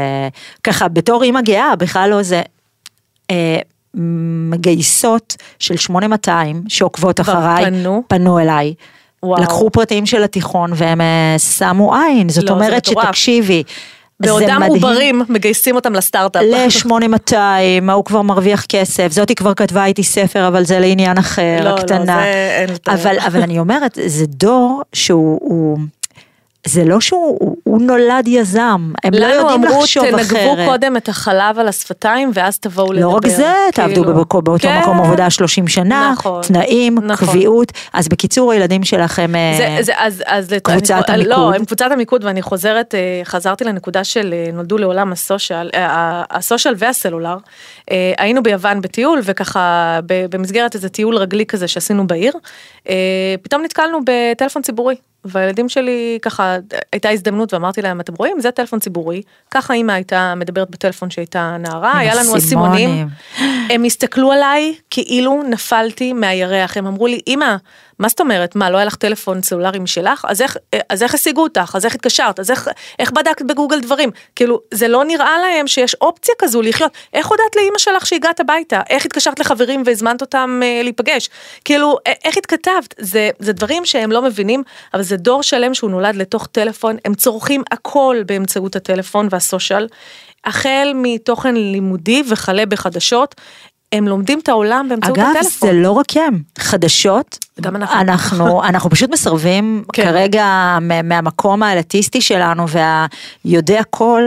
[SPEAKER 2] וככה בתור אימא גאה, בכלל לא זה, אה, מגייסות של 8200 שעוקבות אחריי,
[SPEAKER 3] פנו?
[SPEAKER 2] פנו אליי.
[SPEAKER 3] וואו.
[SPEAKER 2] לקחו פרטים של התיכון והם אה, שמו עין, זאת
[SPEAKER 3] לא,
[SPEAKER 2] אומרת. שתקשיבי.
[SPEAKER 3] בעודם. עוברים מגייסים אותם לסטארט-אפ.
[SPEAKER 2] ל-8200, ההוא כבר מרוויח כסף, זאתי כבר כתבה איתי ספר, אבל זה לעניין אחר,
[SPEAKER 3] לא, לא,
[SPEAKER 2] הקטנה.
[SPEAKER 3] זה אין.
[SPEAKER 2] אבל, אבל אני אומרת, זה דור שהוא, הוא, זה לא שהוא הוא, הוא נולד יזם, הם לא
[SPEAKER 3] לנו
[SPEAKER 2] יודעים
[SPEAKER 3] אמרו,
[SPEAKER 2] לחשוב אחרת.
[SPEAKER 3] תנגבו קודם את החלב על השפתיים ואז תבואו לדבר.
[SPEAKER 2] לא רק זה, תעבדו
[SPEAKER 3] כאילו.
[SPEAKER 2] בבקו- באותו
[SPEAKER 3] כן.
[SPEAKER 2] מקום עבודה 30 שנה,
[SPEAKER 3] נכון,
[SPEAKER 2] תנאים,
[SPEAKER 3] נכון.
[SPEAKER 2] קביעות, אז בקיצור הילדים שלכם, אה,
[SPEAKER 3] זה, זה, אז, אז
[SPEAKER 2] קבוצת
[SPEAKER 3] אני,
[SPEAKER 2] המיקוד.
[SPEAKER 3] לא, הם קבוצת המיקוד ואני חוזרת, אה, חזרתי לנקודה של אה, נולדו לעולם הסושיאל, הסושיאל והסלולר. היינו ביוון בטיול וככה במסגרת איזה טיול רגלי כזה שעשינו בעיר, פתאום נתקלנו בטלפון ציבורי. והילדים שלי ככה הייתה הזדמנות ואמרתי להם אתם רואים? זה טלפון ציבורי. ככה אימא הייתה מדברת בטלפון שהייתה נערה היה לנו.
[SPEAKER 2] אסימונים
[SPEAKER 3] הם הסתכלו עליי כאילו נפלתי מהירח, הם אמרו לי, אמא, מה זאת אומרת, מה, לא היה לך טלפון סלולרי משלך? אז איך, אז איך השיגו אותך? אז איך התקשרת? אז איך, איך בדקת בגוגל דברים? כאילו, זה לא נראה להם שיש אופציה כזו לחיות. איך הודעת לאמא שלך שהגעת הביתה? איך התקשרת לחברים והזמנת אותם אה, להיפגש? כאילו, איך התכתבת? זה, זה דברים שהם לא מבינים, אבל זה דור שלם שהוא נולד לתוך טלפון, הם צורכים הכל באמצעות הטלפון והסושיאל. החל מתוכן לימודי וכלה בחדשות, הם לומדים את העולם באמצעות
[SPEAKER 2] אגב,
[SPEAKER 3] הטלפון.
[SPEAKER 2] זה לא רק הם, חדשות,
[SPEAKER 3] גם אנחנו.
[SPEAKER 2] אנחנו, אנחנו פשוט מסרבים
[SPEAKER 3] כן.
[SPEAKER 2] כרגע מה- מהמקום האלטיסטי שלנו והיודע כל.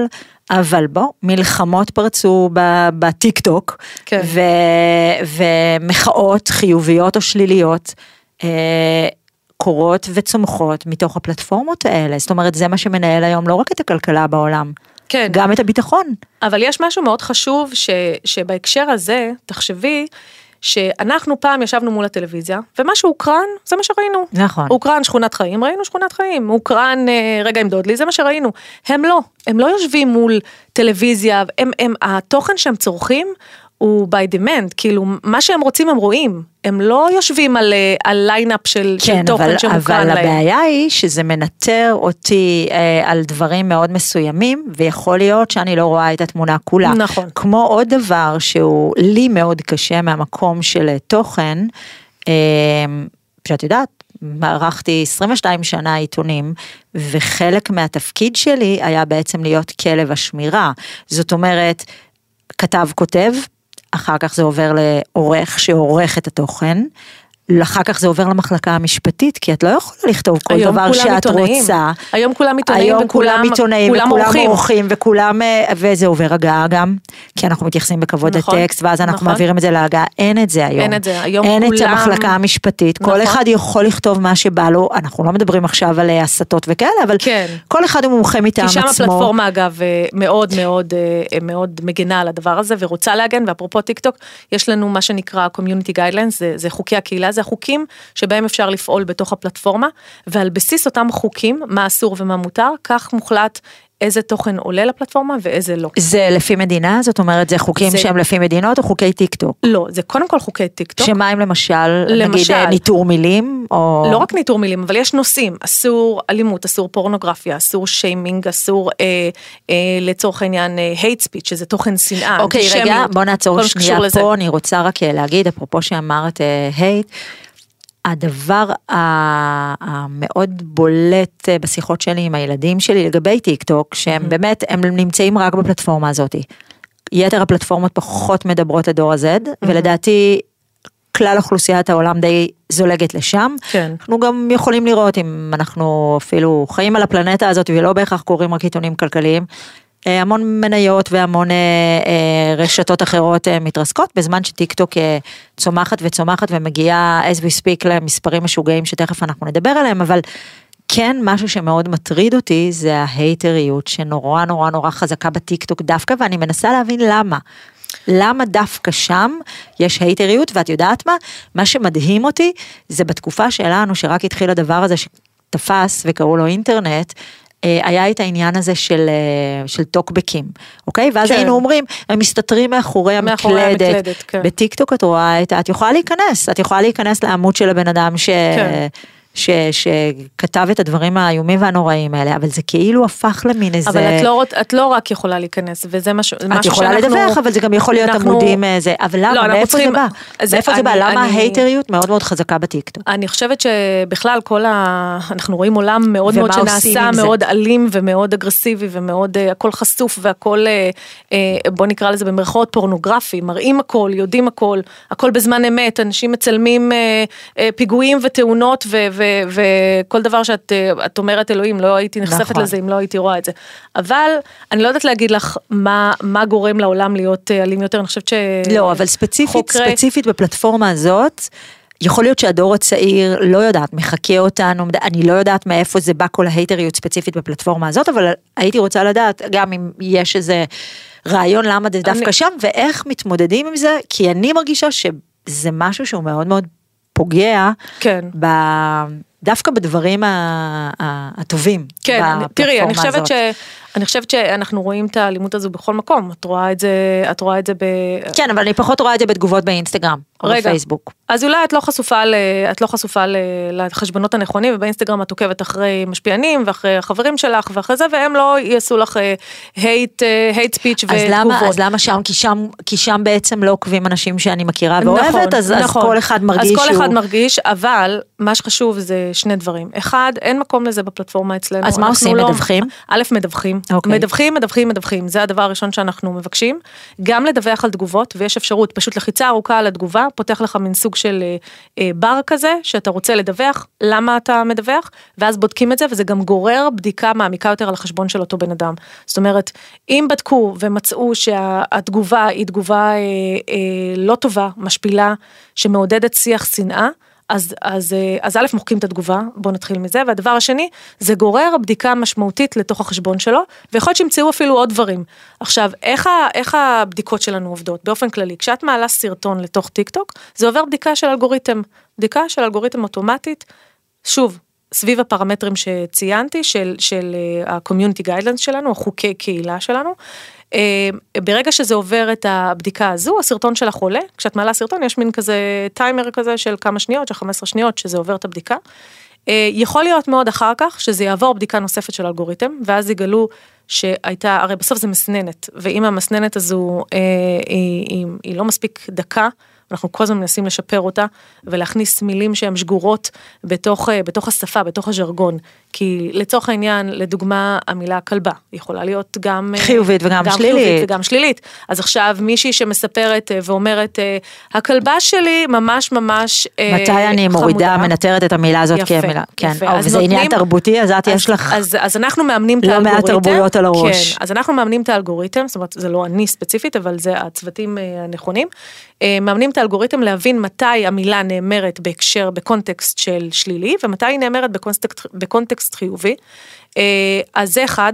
[SPEAKER 2] אבל בוא, מלחמות פרצו בטיק טוק,
[SPEAKER 3] כן.
[SPEAKER 2] ו, ומחאות חיוביות או שליליות אה, קורות וצומחות מתוך הפלטפורמות האלה. זאת אומרת, זה מה שמנהל היום לא רק את הכלכלה בעולם,
[SPEAKER 3] כן.
[SPEAKER 2] גם את הביטחון.
[SPEAKER 3] אבל יש משהו מאוד חשוב ש, שבהקשר הזה, תחשבי, שאנחנו פעם ישבנו מול הטלוויזיה, ומה שהוקרן, זה מה שראינו.
[SPEAKER 2] נכון.
[SPEAKER 3] הוקרן שכונת חיים, ראינו שכונת חיים. הוקרן אה, רגע עם דודלי, זה מה שראינו. הם לא, הם לא יושבים מול טלוויזיה, הם, הם, התוכן שהם צורכים הוא by demand, כאילו מה שהם רוצים הם רואים, הם לא יושבים על, אה, על line-up של, של
[SPEAKER 2] כן,
[SPEAKER 3] תוכן
[SPEAKER 2] אבל,
[SPEAKER 3] שמוקרן
[SPEAKER 2] אבל
[SPEAKER 3] להם.
[SPEAKER 2] הבעיה היא שזה מנטר אותי אה, על דברים מאוד מסוימים, ויכול להיות שאני לא רואה את התמונה כולה.
[SPEAKER 3] נכון.
[SPEAKER 2] כמו עוד דבר שהוא לי מאוד קשה מהמקום של אה, תוכן, אה, שאת יודעת, ערכתי 22 שנה עיתונים, וחלק מהתפקיד שלי היה בעצם להיות כלב השמירה. זאת אומרת, כתב כותב, אחר כך זה עובר לעורך שעורך את התוכן. אחר כך זה עובר למחלקה המשפטית, כי את לא יכולה לכתוב כל דבר שאת
[SPEAKER 3] עיתונאים.
[SPEAKER 2] רוצה.
[SPEAKER 3] היום כולם עיתונאים
[SPEAKER 2] היום
[SPEAKER 3] וכולם-
[SPEAKER 2] כולם עיתונאים,
[SPEAKER 3] כולם
[SPEAKER 2] וכולם
[SPEAKER 3] עורכים.
[SPEAKER 2] וכולם, אה, וזה עובר הגעה גם, כי אנחנו מתייחסים בכבוד
[SPEAKER 3] נכון,
[SPEAKER 2] לטקסט, ואז אנחנו
[SPEAKER 3] נכון.
[SPEAKER 2] מעבירים את זה להגעה, אין את זה היום.
[SPEAKER 3] אין את זה, היום
[SPEAKER 2] אין את
[SPEAKER 3] כולם-
[SPEAKER 2] המחלקה המשפטית, כל
[SPEAKER 3] נכון.
[SPEAKER 2] אחד יכול לכתוב מה שבא לו, אנחנו לא מדברים עכשיו על אה, הסתות וכאלה, אבל
[SPEAKER 3] כן.
[SPEAKER 2] כל אחד הוא מומחה מטעם
[SPEAKER 3] כי
[SPEAKER 2] עצמו.
[SPEAKER 3] שם הפלטפורמה אגב אה, מאוד מאוד מאוד מגנה על הדבר הזה ורוצה להגן ואפרופו טיק טוק יש לנו מה שנקרא community guidelines זה, זה חוקי הקהילה זה החוקים שבהם אפשר לפעול בתוך הפלטפורמה ועל בסיס אותם חוקים מה אסור ומה מותר כך מוחלט איזה תוכן עולה לפלטפורמה ואיזה לא.
[SPEAKER 2] זה לפי מדינה, זאת אומרת זה חוקים
[SPEAKER 3] זה-
[SPEAKER 2] שהם לפי מדינות או חוקי טיק טוק?
[SPEAKER 3] לא זה קודם כל חוקי טיק טוק.
[SPEAKER 2] שמה אם למשל, נגיד
[SPEAKER 3] למשל.
[SPEAKER 2] אה, ניטור מילים, או...
[SPEAKER 3] לא רק ניטור מילים, אבל יש נושאים, אסור אלימות, אסור פורנוגרפיה, אסור שיימינג, אסור אה, אה, לצורך העניין אה, hate speech, שזה תוכן שנאה,
[SPEAKER 2] אוקיי, רגע, בוא נעצור שנייה
[SPEAKER 3] לזה.
[SPEAKER 2] פה, אני רוצה רק אה, להגיד, אפרופו שאמרת hate, הדבר המאוד בולט אה, בשיחות שלי עם הילדים שלי לגבי טיק טוק, שהם באמת, הם נמצאים רק בפלטפורמה הזאת. יתר הפלטפורמות פחות מדברות לדור ה-Z, ולדעתי כלל אוכלוסיית העולם די זולגת לשם.
[SPEAKER 3] כן.
[SPEAKER 2] אנחנו גם יכולים לראות אם אנחנו אפילו חיים על הפלנטה הזאת ולא בהכרח קוראים רק עיתונים כלכליים. אה, המון מניות והמון אה, אה, רשתות אחרות מתרסקות בזמן שטיק טוק צומחת וצומחת ומגיעה as we speak למספרים משוגעים שתכף אנחנו נדבר עליהם אבל כן משהו שמאוד מטריד אותי זה ההייטריות שנורא נורא נורא חזקה בטיק טוק דווקא ואני מנסה להבין למה. למה דווקא שם יש הייטריות ואת יודעת מה? מה שמדהים אותי זה בתקופה שלנו שרק התחיל הדבר הזה שתפס וקראו לו אינטרנט. אה, היה את העניין הזה של, אה, של טוקבקים, אוקיי? ואז
[SPEAKER 3] כן.
[SPEAKER 2] היינו אומרים, הם מסתתרים מאחורי
[SPEAKER 3] מאחורי
[SPEAKER 2] המקלדת.
[SPEAKER 3] המקלדת, כן.
[SPEAKER 2] בטיק טוק את רואה את, את יכולה להיכנס, את יכולה להיכנס לעמוד של הבן אדם ש...
[SPEAKER 3] כן.
[SPEAKER 2] ש, שכתב את הדברים האיומים והנוראים האלה, אבל זה כאילו הפך למין איזה...
[SPEAKER 3] אבל את לא, את לא רק יכולה להיכנס, וזה משהו,
[SPEAKER 2] את
[SPEAKER 3] משהו
[SPEAKER 2] יכולה
[SPEAKER 3] שאנחנו...
[SPEAKER 2] לדווח, אבל זה גם יכול להיות
[SPEAKER 3] אנחנו-
[SPEAKER 2] עמודים אה, זה, אבל למה,
[SPEAKER 3] לא,
[SPEAKER 2] מאיפה זה
[SPEAKER 3] צריכים-
[SPEAKER 2] בא?
[SPEAKER 3] אז
[SPEAKER 2] מאיפה זה בא?
[SPEAKER 3] אני-
[SPEAKER 2] למה
[SPEAKER 3] אני-
[SPEAKER 2] ההייטריות מאוד מאוד חזקה בטיקטוק?
[SPEAKER 3] אני חושבת שבכלל כל ה... אנחנו רואים עולם מאוד מאוד שנעשה
[SPEAKER 2] עם זה?
[SPEAKER 3] מאוד אלים ומאוד אגרסיבי ומאוד אה, הכל חשוף והכל אה, אה, בוא נקרא לזה במרכאות פורנוגרפי, מראים הכל, יודעים הכל, הכל בזמן אמת, אנשים מצלמים אה, אה, פיגועים ותאונות ו- וכל דבר שאת אה, את אומרת אלוהים לא הייתי נחשפת
[SPEAKER 2] נכון.
[SPEAKER 3] לזה אם לא הייתי רואה את זה. אבל אני לא יודעת להגיד לך מה, מה גורם לעולם להיות אה, אלים יותר, אני חושבת ש...
[SPEAKER 2] לא, אבל ספציפית,
[SPEAKER 3] חוקרי-
[SPEAKER 2] ספציפית בפלטפורמה הזאת, יכול להיות שהדור הצעיר, לא יודעת, מחקה אותנו, אני לא יודעת מאיפה זה בא כל ההייטריות ספציפית בפלטפורמה הזאת, אבל הייתי רוצה לדעת גם אם יש איזה רעיון למה זה דווקא
[SPEAKER 3] אני-
[SPEAKER 2] שם, ואיך מתמודדים עם זה, כי אני מרגישה שזה משהו שהוא מאוד מאוד פוגע,
[SPEAKER 3] כן.
[SPEAKER 2] ב... דווקא בדברים. הטובים.
[SPEAKER 3] כן, תראי, אני חושבת,
[SPEAKER 2] הזאת.
[SPEAKER 3] ש, אני חושבת שאנחנו רואים את האלימות הזו בכל מקום, את רואה את זה, את רואה את זה ב...
[SPEAKER 2] כן, אבל אני פחות רואה את זה בתגובות באינסטגרם, או
[SPEAKER 3] רגע.
[SPEAKER 2] בפייסבוק.
[SPEAKER 3] אז אולי את לא חסופה, ל, את לא חסופה ל, לחשבונות הנכונים, ובאינסטגרם את עוקבת אחרי משפיענים ואחרי החברים שלך ואחרי זה, והם לא יעשו לך הייט, הייט ספיץ'
[SPEAKER 2] אז למה,
[SPEAKER 3] ותגובות.
[SPEAKER 2] אז למה שם, כי שם, כי שם בעצם לא עוקבים אנשים שאני מכירה
[SPEAKER 3] נכון,
[SPEAKER 2] ואוהבת, אז, אז
[SPEAKER 3] נכון.
[SPEAKER 2] כל אחד מרגיש
[SPEAKER 3] אז כל
[SPEAKER 2] שהוא...
[SPEAKER 3] אחד מרגיש, אבל מה שחשוב זה שני דברים. אחד, אין מקום לזה בפלטפורמה אצלנו.
[SPEAKER 2] אז מה עושים?
[SPEAKER 3] לא-
[SPEAKER 2] מדווחים?
[SPEAKER 3] א', מדווחים.
[SPEAKER 2] אוקיי.
[SPEAKER 3] מדווחים, מדווחים, מדווחים. זה הדבר הראשון שאנחנו מבקשים. גם לדווח על תגובות, ויש אפשרות, פשוט לחיצה ארוכה על התגובה, פותח לך מין סוג של אה, אה, בר כזה, שאתה רוצה לדווח, למה אתה מדווח, ואז בודקים את זה, וזה גם גורר בדיקה מעמיקה יותר על החשבון של אותו בן אדם. זאת אומרת, אם בדקו ומצאו שהתגובה היא תגובה אה, אה, לא טובה, משפילה, שמעודדת שיח שנאה, אז, אז, אה, אז א', מוחקים את התגובה, בואו נתחיל מזה, והדבר השני, זה גורר בדיקה משמעותית לתוך החשבון שלו, ויכול להיות שימצאו אפילו עוד דברים. עכשיו, איך, ה, איך הבדיקות שלנו עובדות? באופן כללי, כשאת מעלה סרטון לתוך טיק טוק, זה עובר בדיקה של אלגוריתם, בדיקה של אלגוריתם אוטומטית, שוב, סביב הפרמטרים שציינתי, של, של אה, ה-community guidelines שלנו, החוקי קהילה שלנו. אה, ברגע שזה עובר את הבדיקה הזו, הסרטון שלך עולה, כשאת מעלה סרטון יש מין כזה טיימר כזה של כמה שניות, של 15 שניות, שזה עובר את הבדיקה. אה, יכול להיות מאוד אחר כך שזה יעבור בדיקה נוספת של אלגוריתם, ואז יגלו שהייתה, הרי בסוף זה מסננת, ואם המסננת הזו אה, היא, היא, היא לא מספיק דקה, אנחנו כל הזמן מנסים לשפר אותה ולהכניס מילים שהן שגורות בתוך, אה, בתוך השפה, בתוך הז'רגון. כי לצורך העניין, לדוגמה, המילה כלבה יכולה להיות גם... אה,
[SPEAKER 2] חיובית וגם
[SPEAKER 3] גם
[SPEAKER 2] שלילית.
[SPEAKER 3] חיובית וגם שלילית. אז עכשיו מישהי שמספרת אה, ואומרת, הכלבה שלי ממש ממש
[SPEAKER 2] מתי אני מורידה,
[SPEAKER 3] חמודה."
[SPEAKER 2] מנטרת את המילה הזאת
[SPEAKER 3] יפה,
[SPEAKER 2] כמילה. כן,
[SPEAKER 3] יפה.
[SPEAKER 2] או, וזה עניין
[SPEAKER 3] נותנים-
[SPEAKER 2] תרבותי, אז את יש לך...
[SPEAKER 3] אז, אז אנחנו מאמנים את
[SPEAKER 2] לא. מעט תרבויות על הראש.
[SPEAKER 3] כן, אז אנחנו מאמנים את האלגוריתם, זאת אומרת, זה לא אני ספציפית, אבל זה הצוותים הנכונים. אה, מאמנים את האלגוריתם להבין מתי המילה נאמרת בהקשר, בקונטקסט של שלילי, ומתי היא נאמרת בקונטקסט, בקונטקסט חיובי. אה, אז זה אחד.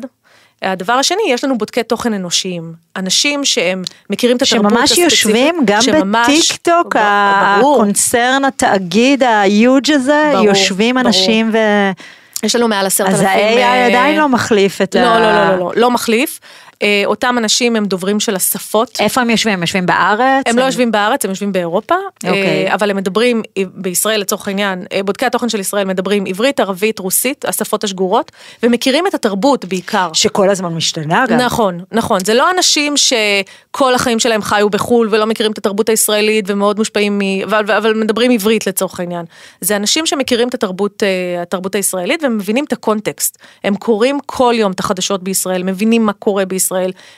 [SPEAKER 3] הדבר השני, יש לנו בודקי תוכן אנושיים, אנשים שהם מכירים את התרבות
[SPEAKER 2] שממש
[SPEAKER 3] הספציפית.
[SPEAKER 2] יושבים גם
[SPEAKER 3] שממש-
[SPEAKER 2] בטיק טוק. הקונצרן, התאגיד היוג' הזה,
[SPEAKER 3] ברור,
[SPEAKER 2] יושבים
[SPEAKER 3] ברור.
[SPEAKER 2] אנשים ו...
[SPEAKER 3] יש לנו מעל עשרת
[SPEAKER 2] אז
[SPEAKER 3] אלפים.
[SPEAKER 2] ה-AI
[SPEAKER 3] אה,
[SPEAKER 2] עדיין לא מחליף את ה...
[SPEAKER 3] לא, לא, לא, לא, לא, לא מחליף. אה, אותם אנשים הם דוברים של השפות.
[SPEAKER 2] איפה הם יושבים? הם יושבים בארץ?
[SPEAKER 3] הם לא יושבים בארץ, הם יושבים באירופה,
[SPEAKER 2] אוקיי.
[SPEAKER 3] אה, אבל הם מדברים בישראל לצורך העניין, אה, בודקי התוכן של ישראל מדברים עברית, ערבית, רוסית, השפות השגורות, ומכירים את התרבות בעיקר.
[SPEAKER 2] שכל הזמן משתנה גם.
[SPEAKER 3] נכון, נכון, זה לא אנשים שכל החיים שלהם חיו בחו"ל ולא מכירים את התרבות הישראלית ומאוד מושפעים מ... אבל, אבל מדברים עברית לצורך העניין. זה אנשים שמכירים את התרבות, אה, התרבות הישראלית ומבינים את הקונטקסט. הם קוראים כל יום את החדשות בישראל, מבינים מה קורה בישראל,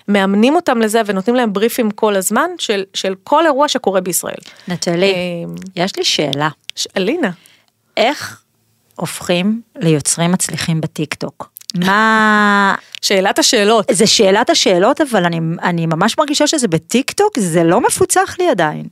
[SPEAKER 3] מאמנים אותם לזה ונותנים להם בריפים כל הזמן של, של כל אירוע שקורה בישראל.
[SPEAKER 2] נטלי,
[SPEAKER 3] אה,
[SPEAKER 2] יש לי שאלה.
[SPEAKER 3] אלינה,
[SPEAKER 2] איך הופכים ליוצרים מצליחים בטיק טוק? מה...
[SPEAKER 3] שאלת השאלות.
[SPEAKER 2] זה שאלת השאלות, אבל אני, אני ממש מרגישה שזה בטיק טוק, זה לא מפוצח לי עדיין.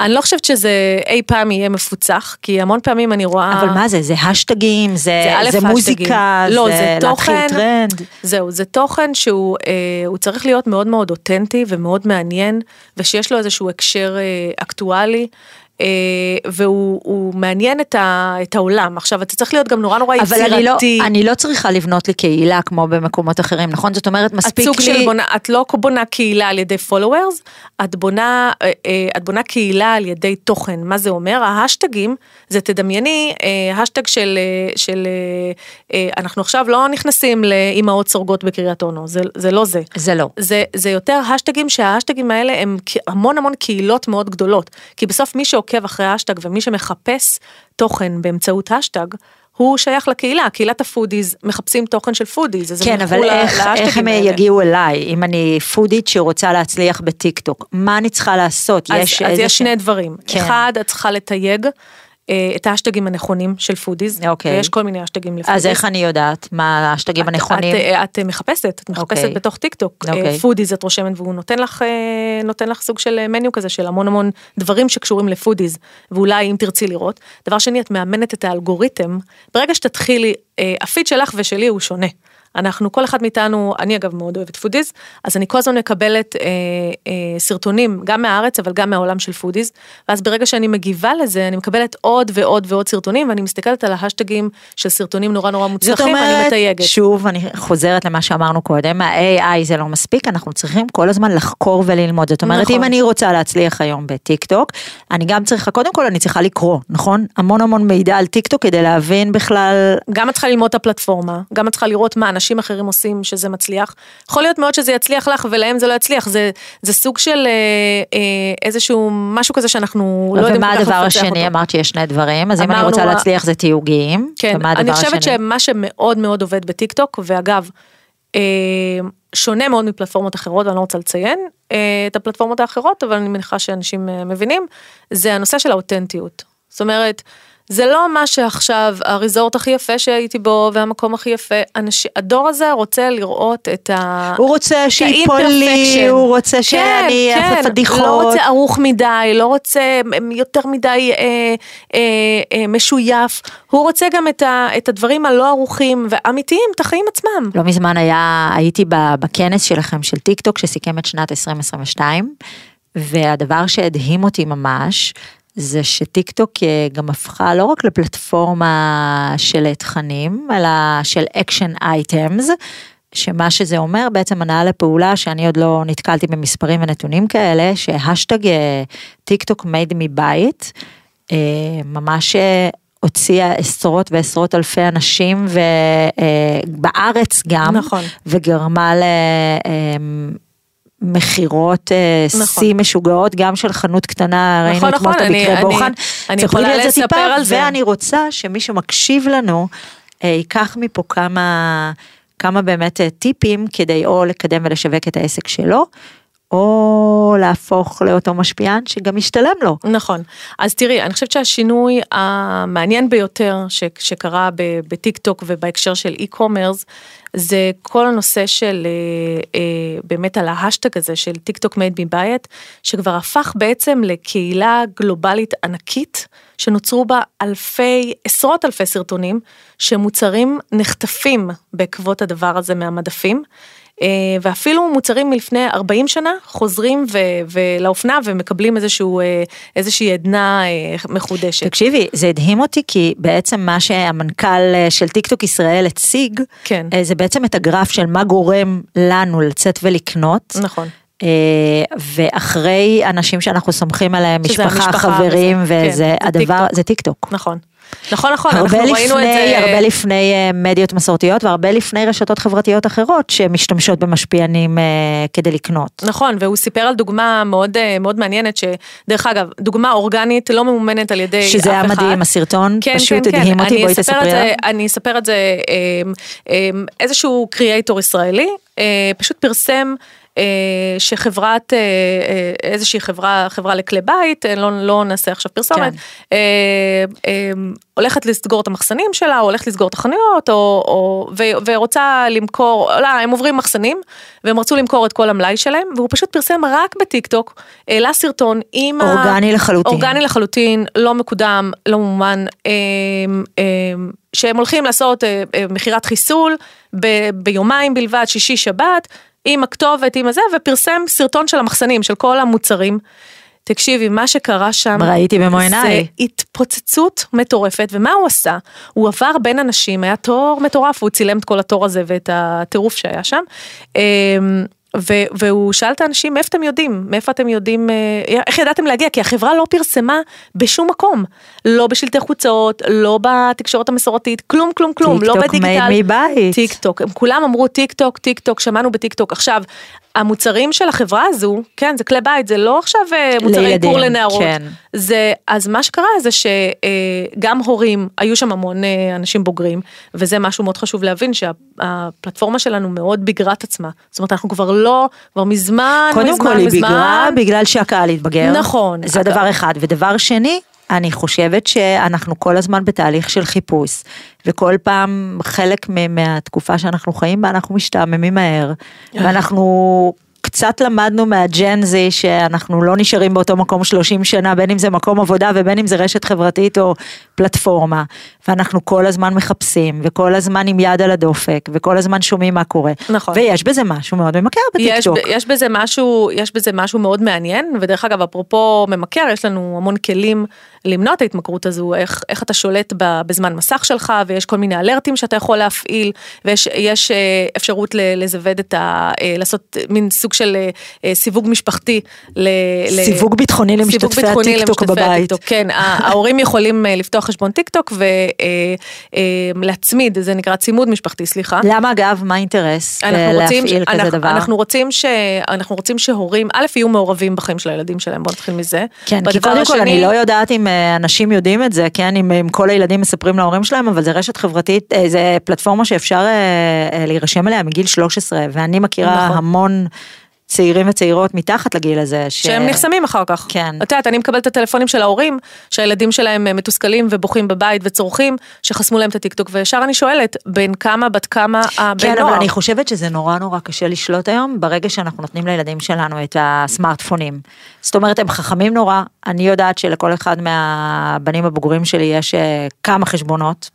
[SPEAKER 3] אני לא חושבת שזה אי פעם יהיה מפוצח, כי המון פעמים אני רואה...
[SPEAKER 2] אבל מה זה? זה השטגים, זה,
[SPEAKER 3] זה
[SPEAKER 2] זה. מוזיקה,
[SPEAKER 3] לא,
[SPEAKER 2] זה,
[SPEAKER 3] זה
[SPEAKER 2] להתחיל
[SPEAKER 3] תוכן.
[SPEAKER 2] טרנד.
[SPEAKER 3] זהו, זה תוכן שהוא אה, צריך להיות מאוד מאוד אותנטי ומאוד מעניין, ושיש לו איזשהו הקשר אה, אקטואלי. והוא הוא מעניין את, ה, את העולם. עכשיו, אתה צריך להיות גם נורא נורא יצירתי.
[SPEAKER 2] אבל אני לא, אני לא צריכה לבנות לי קהילה כמו במקומות אחרים, נכון? זאת אומרת, מספיק לי...
[SPEAKER 3] של בונה, את לא בונה קהילה על ידי followers, את בונה, את בונה קהילה על ידי תוכן. מה זה אומר? ההשטגים, זה תדמייני, השטג של, של, אנחנו עכשיו לא נכנסים לאימהות סורגות בקריית אונו, זה, זה לא זה.
[SPEAKER 2] זה לא.
[SPEAKER 3] זה, זה יותר השטגים שההשטגים האלה הם המון המון קהילות מאוד גדולות. כי בסוף מי שעוקב אחרי השטג ומי שמחפש תוכן באמצעות השטג, הוא שייך לקהילה, קהילת ה foodies, מחפשים תוכן של foodies, אז
[SPEAKER 2] כן, אבל איך, איך הם האלה. יגיעו אליי, אם אני פודית שרוצה להצליח בטיק טוק, מה אני צריכה לעשות?
[SPEAKER 3] אז, יש, אז יש שני דברים, כן. אחד, את צריכה לתייג את האשטגים הנכונים של foodies,
[SPEAKER 2] אוקיי.
[SPEAKER 3] ויש כל מיני אשטגים ל foodies.
[SPEAKER 2] אז איך אני יודעת מה האשטגים את, הנכונים?
[SPEAKER 3] את, את, את מחפשת, את מחפשת אוקיי. בתוך טיק טוק, אה, אוקיי. foodies את רושמת והוא נותן לך, אה, נותן לך סוג של menu כזה של המון המון דברים שקשורים ל foodies, ואולי אם תרצי לראות. דבר שני, את מאמנת את האלגוריתם, ברגע שתתחילי, הפיד שלך ושלי הוא שונה. אנחנו, כל אחד מאיתנו, אני אגב מאוד אוהבת foodies, אז אני כל הזמן מקבלת אה, אה, סרטונים, גם מהארץ, אבל גם מהעולם של foodies, ואז ברגע שאני מגיבה לזה, אני מקבלת עוד ועוד ועוד סרטונים, ואני מסתכלת על ההשטגים של סרטונים נורא נורא מוצלחים, ואני מתייגת.
[SPEAKER 2] שוב, אני חוזרת למה שאמרנו קודם, ה-AI זה לא מספיק, אנחנו צריכים כל הזמן לחקור וללמוד. זאת אומרת, נכון. אם אני רוצה להצליח היום בטיק טוק, אני גם צריכה, קודם כל אני צריכה לקרוא, נכון? המון המון מידע על טיק טוק כדי להבין בכלל...
[SPEAKER 3] גם את צריכה ללמוד את הפלטפורמה, גם את צריכה לראות מה אנשים אחרים עושים שזה מצליח. יכול להיות מאוד שזה יצליח לך ולהם זה לא יצליח, זה, זה סוג של אה, אה, איזשהו משהו כזה שאנחנו לא יודעים
[SPEAKER 2] כל כך לפצח אותו. ומה הדבר השני? אמרת שיש שני דברים, אז אם אני רוצה להצליח זה תיוגים.
[SPEAKER 3] כן, אני חושבת השני? שמה שמאוד מאוד עובד בטיק טוק, ואגב, אה, שונה מאוד מפלטפורמות אחרות, ואני לא רוצה לציין אה, את הפלטפורמות האחרות, אבל אני מניחה שאנשים אה, מבינים, זה הנושא של האותנטיות. זאת אומרת, זה לא מה שעכשיו הריזורט הכי יפה שהייתי בו והמקום הכי יפה, אנש... הדור הזה רוצה לראות את ה...
[SPEAKER 2] הוא רוצה שיפול לי, הוא רוצה שאני
[SPEAKER 3] כן,
[SPEAKER 2] אעשה פדיחות.
[SPEAKER 3] לא רוצה ערוך מדי, לא רוצה יותר מדי אה, אה, אה, משויף, הוא רוצה גם את, ה, את הדברים הלא ערוכים ואמיתיים, את החיים עצמם.
[SPEAKER 2] לא מזמן היה, הייתי בכנס שלכם של טיק טוק שסיכם את שנת 2022. והדבר שהדהים אותי ממש, זה שטיק טוק אה, גם הפכה לא רק לפלטפורמה של תכנים, אלא של action items, שמה שזה אומר בעצם הנעה לפעולה שאני עוד לא נתקלתי במספרים ונתונים כאלה, שהשטג אה, טיק טוק made me buy it, אה, ממש הוציאה עשרות ועשרות אלפי אנשים ובארץ גם,
[SPEAKER 3] נכון.
[SPEAKER 2] וגרמה ל... מכירות אה, נכון. שיא משוגעות, גם של חנות קטנה,
[SPEAKER 3] נכון, ראינו
[SPEAKER 2] אתמול
[SPEAKER 3] נכון,
[SPEAKER 2] את המקרה בוחן.
[SPEAKER 3] אני יכולה לספר על זה.
[SPEAKER 2] ואני רוצה שמי שמקשיב לנו, אה, ייקח מפה כמה, כמה באמת אה, טיפים כדי או לקדם ולשווק את העסק שלו, או להפוך לאותו משפיען שגם ישתלם לו.
[SPEAKER 3] נכון. אז תראי, אני חושבת שהשינוי המעניין ביותר ש, שקרה בטיק טוק ובהקשר של e-commerce, זה כל הנושא של אה, אה, באמת על ההשטג הזה של טיק טוק made me buy it, שכבר הפך בעצם לקהילה גלובלית ענקית, שנוצרו בה אלפי, עשרות אלפי סרטונים, שמוצרים נחטפים בעקבות הדבר הזה מהמדפים. אה, ואפילו מוצרים מלפני 40 שנה חוזרים לאופנה ומקבלים איזשהו, אה, איזושהי עדנה אה, מחודשת.
[SPEAKER 2] תקשיבי, זה הדהים אותי כי בעצם מה שהמנכ"ל של טיקטוק ישראל הציג,
[SPEAKER 3] כן.
[SPEAKER 2] זה בעצם את הגרף של מה גורם לנו לצאת ולקנות.
[SPEAKER 3] נכון.
[SPEAKER 2] ואחרי אנשים שאנחנו סומכים עליהם, משפחה, חברים, וזה כן, הדבר, זה טיק טוק.
[SPEAKER 3] נכון. נכון, נכון, אנחנו לפני, ראינו את זה.
[SPEAKER 2] הרבה לפני אה, מדיות מסורתיות והרבה לפני רשתות חברתיות אחרות שמשתמשות במשפיענים אה, כדי לקנות.
[SPEAKER 3] נכון, והוא סיפר על דוגמה מאוד, אה, מאוד מעניינת, שדרך אגב, דוגמה אורגנית לא ממומנת על ידי
[SPEAKER 2] שזה היה מדהים, הסרטון כן, פשוט כן, הדהים כן. אותי, בואי תספרי עליו.
[SPEAKER 3] אני אספר את זה, איזשהו קריאייטור ישראלי, פשוט פרסם שחברת, אה, אה, איזושהי חברה, חברה לכלי בית, לא, לא נעשה עכשיו פרסומת, כן. הולכת לסגור את המחסנים שלה, או הולכת לסגור את החנויות, או, או, ו, ורוצה למכור, לא, הם עוברים מחסנים, והם רצו למכור את כל המלאי שלהם, והוא פשוט פרסם רק בטיק טוק, העלה סרטון עם...
[SPEAKER 2] אורגני ה... לחלוטין.
[SPEAKER 3] אורגני לחלוטין, לא מקודם, לא מומן, שהם הולכים לעשות מכירת חיסול ב, ביומיים בלבד, שישי שבת. עם הכתובת, עם הזה, ופרסם סרטון של המחסנים, של כל המוצרים. תקשיבי, מה שקרה שם,
[SPEAKER 2] ראיתי במו עיניי.
[SPEAKER 3] זה התפוצצות מטורפת, ומה הוא עשה? הוא עבר בין אנשים, היה תור מטורף, הוא צילם את כל התור הזה ואת הטירוף שהיה שם. ו- והוא שאל את האנשים מאיפה אתם יודעים, מאיפה אתם יודעים, אה, איך ידעתם להגיע, כי החברה לא פרסמה בשום מקום, לא בשלטי חוצות, לא בתקשורת המסורתית, כלום כלום כלום, לא בדיגיטל.
[SPEAKER 2] טיק טוק me buy it.
[SPEAKER 3] טיק טוק, הם כולם אמרו טיק טוק, טיק טוק, שמענו בטיק טוק. עכשיו, המוצרים של החברה הזו, כן, זה כלי בית, זה לא עכשיו אה, מוצרי איפור לנערות.
[SPEAKER 2] כן.
[SPEAKER 3] זה, אז מה שקרה זה שגם הורים, היו שם המון אה, אנשים בוגרים, וזה משהו מאוד חשוב להבין, שהפלטפורמה שלנו מאוד ביגרה את עצמה. זאת אומרת, אנחנו כבר לא, כבר מזמן,
[SPEAKER 2] קודם
[SPEAKER 3] מזמן,
[SPEAKER 2] כל היא
[SPEAKER 3] מזמן.
[SPEAKER 2] ביגרה בגלל שהקהל התבגר.
[SPEAKER 3] נכון.
[SPEAKER 2] זה
[SPEAKER 3] אגב.
[SPEAKER 2] דבר אחד. ודבר שני, אני חושבת שאנחנו כל הזמן בתהליך של חיפוש, וכל פעם חלק מהתקופה שאנחנו חיים בה, אנחנו משתעממים מהר, ואנחנו... קצת למדנו מהג'ן זי שאנחנו לא נשארים באותו מקום 30 שנה, בין אם זה מקום עבודה ובין אם זה רשת חברתית או פלטפורמה. ואנחנו כל הזמן מחפשים, וכל הזמן עם יד על הדופק, וכל הזמן שומעים מה קורה.
[SPEAKER 3] נכון.
[SPEAKER 2] ויש בזה משהו מאוד ממכר
[SPEAKER 3] יש,
[SPEAKER 2] בטיקטוק.
[SPEAKER 3] ב- יש בזה משהו, יש בזה משהו מאוד מעניין, ודרך אגב, אפרופו ממכר, יש לנו המון כלים למנוע את ההתמכרות הזו, איך, איך אתה שולט בזמן מסך שלך, ויש כל מיני אלרטים שאתה יכול להפעיל, ויש יש, אה, אפשרות לזווד את ה... אה, לעשות מין סוג של אה, אה, סיווג משפחתי.
[SPEAKER 2] סיווג ביטחוני למשתתפי הטיקטוק בבית.
[SPEAKER 3] כן, ההורים יכולים אה, לפתוח חשבון טיק טוק ולהצמיד, זה נקרא צימוד משפחתי, סליחה.
[SPEAKER 2] למה אגב, מה האינטרס להפעיל כזה דבר?
[SPEAKER 3] אנחנו רוצים שהורים, א', יהיו מעורבים בחיים של הילדים שלהם, בוא נתחיל מזה.
[SPEAKER 2] כן, כי קודם כל אני לא יודעת אם אנשים יודעים את זה, כן, אם, כל הילדים מספרים להורים שלהם, אבל זה רשת חברתית, זה פלטפורמה שאפשר להירשם אליה מגיל 13, ואני מכירה
[SPEAKER 3] נכון.
[SPEAKER 2] המון צעירים וצעירות מתחת לגיל הזה, ש...
[SPEAKER 3] שהם נחסמים אחר כך.
[SPEAKER 2] כן.
[SPEAKER 3] את יודעת, אני מקבלת את הטלפונים של ההורים, שהילדים שלהם אה, מתוסכלים ובוכים בבית וצורכים, שחסמו להם את הטיקטוק, וישר אני שואלת, בין כמה, בת כמה הבן
[SPEAKER 2] כן,
[SPEAKER 3] נוער.
[SPEAKER 2] אבל אני חושבת שזה נורא נורא קשה לשלוט היום, ברגע שאנחנו נותנים לילדים שלנו את הסמארטפונים. זאת אומרת, הם חכמים נורא, אני יודעת שלכל אחד מהבנים הבוגרים שלי יש אה, כמה חשבונות.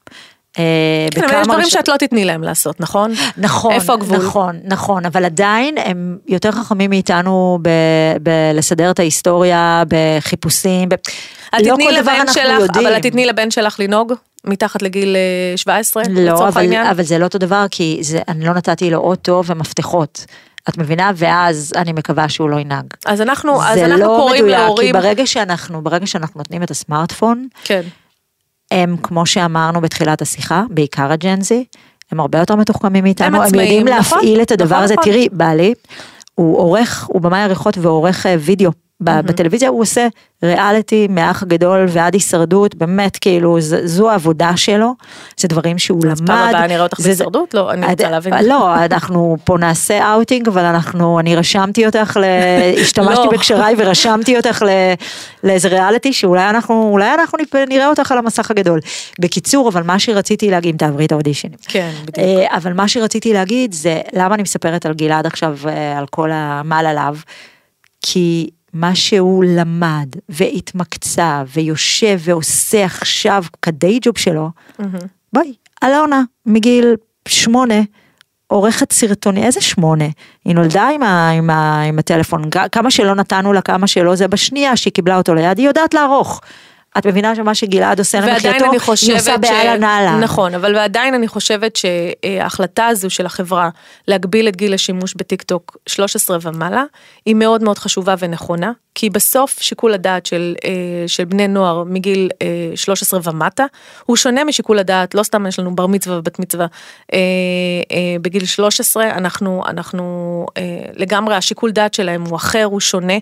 [SPEAKER 2] אה,
[SPEAKER 3] כן, אבל יש דברים שאת לא תתני להם לעשות, נכון?
[SPEAKER 2] נכון,
[SPEAKER 3] איפה הגבול?
[SPEAKER 2] נכון, נכון, אבל עדיין הם יותר חכמים מאיתנו בלסדר את ההיסטוריה, בחיפושים, ב- לא כל דבר אנחנו
[SPEAKER 3] שלך,
[SPEAKER 2] יודעים.
[SPEAKER 3] אבל את תתני לבן שלך לנהוג מתחת לגיל אה, 17,
[SPEAKER 2] לא,
[SPEAKER 3] לצורך
[SPEAKER 2] אבל, זה לא אותו דבר, כי זה, אני לא נתתי לו אוטו ומפתחות. את מבינה? ואז אני מקווה שהוא לא ינהג.
[SPEAKER 3] אז אנחנו, אז
[SPEAKER 2] זה
[SPEAKER 3] אנחנו
[SPEAKER 2] לא
[SPEAKER 3] קוראים
[SPEAKER 2] מדויק,
[SPEAKER 3] להורים,
[SPEAKER 2] כי ברגע שאנחנו, ברגע שאנחנו נותנים את הסמארטפון,
[SPEAKER 3] כן,
[SPEAKER 2] הם, כמו שאמרנו בתחילת השיחה, בעיקר הג'נזי, הם הרבה יותר מתוחכמים מאיתנו, הם,
[SPEAKER 3] עצמאים,
[SPEAKER 2] יודעים
[SPEAKER 3] נכון,
[SPEAKER 2] להפעיל את הדבר
[SPEAKER 3] נכון,
[SPEAKER 2] הזה.
[SPEAKER 3] נכון.
[SPEAKER 2] תראי, בעלי, הוא עורך, הוא במאי עריכות ועורך אה, וידאו. ב- בטלוויזיה הוא עושה ריאליטי מאח הגדול ועד הישרדות, באמת כאילו ז- זו העבודה שלו, זה דברים שהוא למד.
[SPEAKER 3] אז פעם הבאה נראה אותך
[SPEAKER 2] זה-
[SPEAKER 3] בהישרדות? לא, אני רוצה להבין.
[SPEAKER 2] לא, אנחנו פה נעשה אאוטינג, אבל אנחנו, אני רשמתי אותך, ל... השתמשתי
[SPEAKER 3] לא.
[SPEAKER 2] בקשריי ורשמתי אותך ל... לאיזה ריאליטי שאולי אנחנו, אולי אנחנו נראה אותך על המסך הגדול. בקיצור, אבל מה שרציתי להגיד, אם תעברי את האודישנים.
[SPEAKER 3] כן, בדיוק.
[SPEAKER 2] אה, אבל מה שרציתי להגיד זה, למה אני מספרת על גלעד עכשיו, אה, על כל המעל עליו? כי מה שהוא למד והתמקצע ויושב ועושה עכשיו כדי ג'וב שלו, בואי, אלונה מגיל שמונה, עורכת סרטוני, איזה שמונה? היא נולדה עם, ה, עם, ה, עם הטלפון, כמה שלא נתנו לה, כמה שלא, זה בשנייה שהיא קיבלה אותו ליד, היא יודעת לערוך. את מבינה שמה שגלעד עושה למחייתו, היא עושה באהלן אהלן.
[SPEAKER 3] נכון, אבל ועדיין אני חושבת שההחלטה הזו של החברה להגביל את גיל השימוש בטיקטוק 13 ומעלה, היא מאוד מאוד חשובה ונכונה, כי בסוף שיקול הדעת של, אה, של בני נוער מגיל אה, 13 ומטה, הוא שונה משיקול הדעת, לא סתם יש לנו בר מצווה ובת מצווה אה, אה, בגיל 13, אנחנו, אנחנו אה, לגמרי, השיקול דעת שלהם הוא אחר, הוא שונה.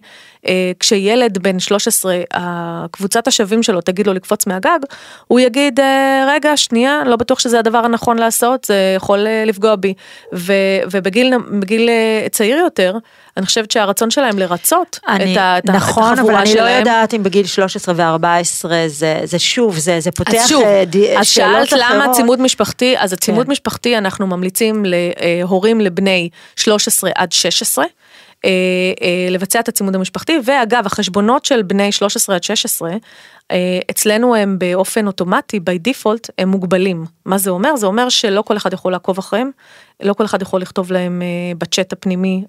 [SPEAKER 3] אה, כשילד בן 13, הקבוצת השווים שלו תגיד לו לקפוץ מהגג, הוא יגיד, אה, רגע, שנייה, לא בטוח שזה הדבר הנכון לעשות, זה יכול אה, לפגוע בי. ו, ובגיל בגיל, אה, צעיר יותר, אני חושבת שהרצון שלהם לרצות
[SPEAKER 2] אני,
[SPEAKER 3] את, ה, את, ה-
[SPEAKER 2] נכון,
[SPEAKER 3] את
[SPEAKER 2] אבל
[SPEAKER 3] החבורה
[SPEAKER 2] אני
[SPEAKER 3] שלהם.
[SPEAKER 2] לא יודעת אם בגיל 13 ו-14 זה, זה שוב, זה, זה פותח
[SPEAKER 3] אז שוב,
[SPEAKER 2] די-
[SPEAKER 3] אז שאלת למה. צימוד משפחתי, אז הצימוד
[SPEAKER 2] כן.
[SPEAKER 3] משפחתי אנחנו ממליצים להורים לבני 13 עד 16. אה, אה, לבצע את הצימוד המשפחתי, ואגב, החשבונות של בני 13 עד 16, אה, אצלנו הם באופן אוטומטי, by default, הם מוגבלים. מה זה אומר? זה אומר שלא כל אחד יכול לעקוב אחריהם, לא כל אחד יכול לכתוב להם אה, בצ'אט הפנימי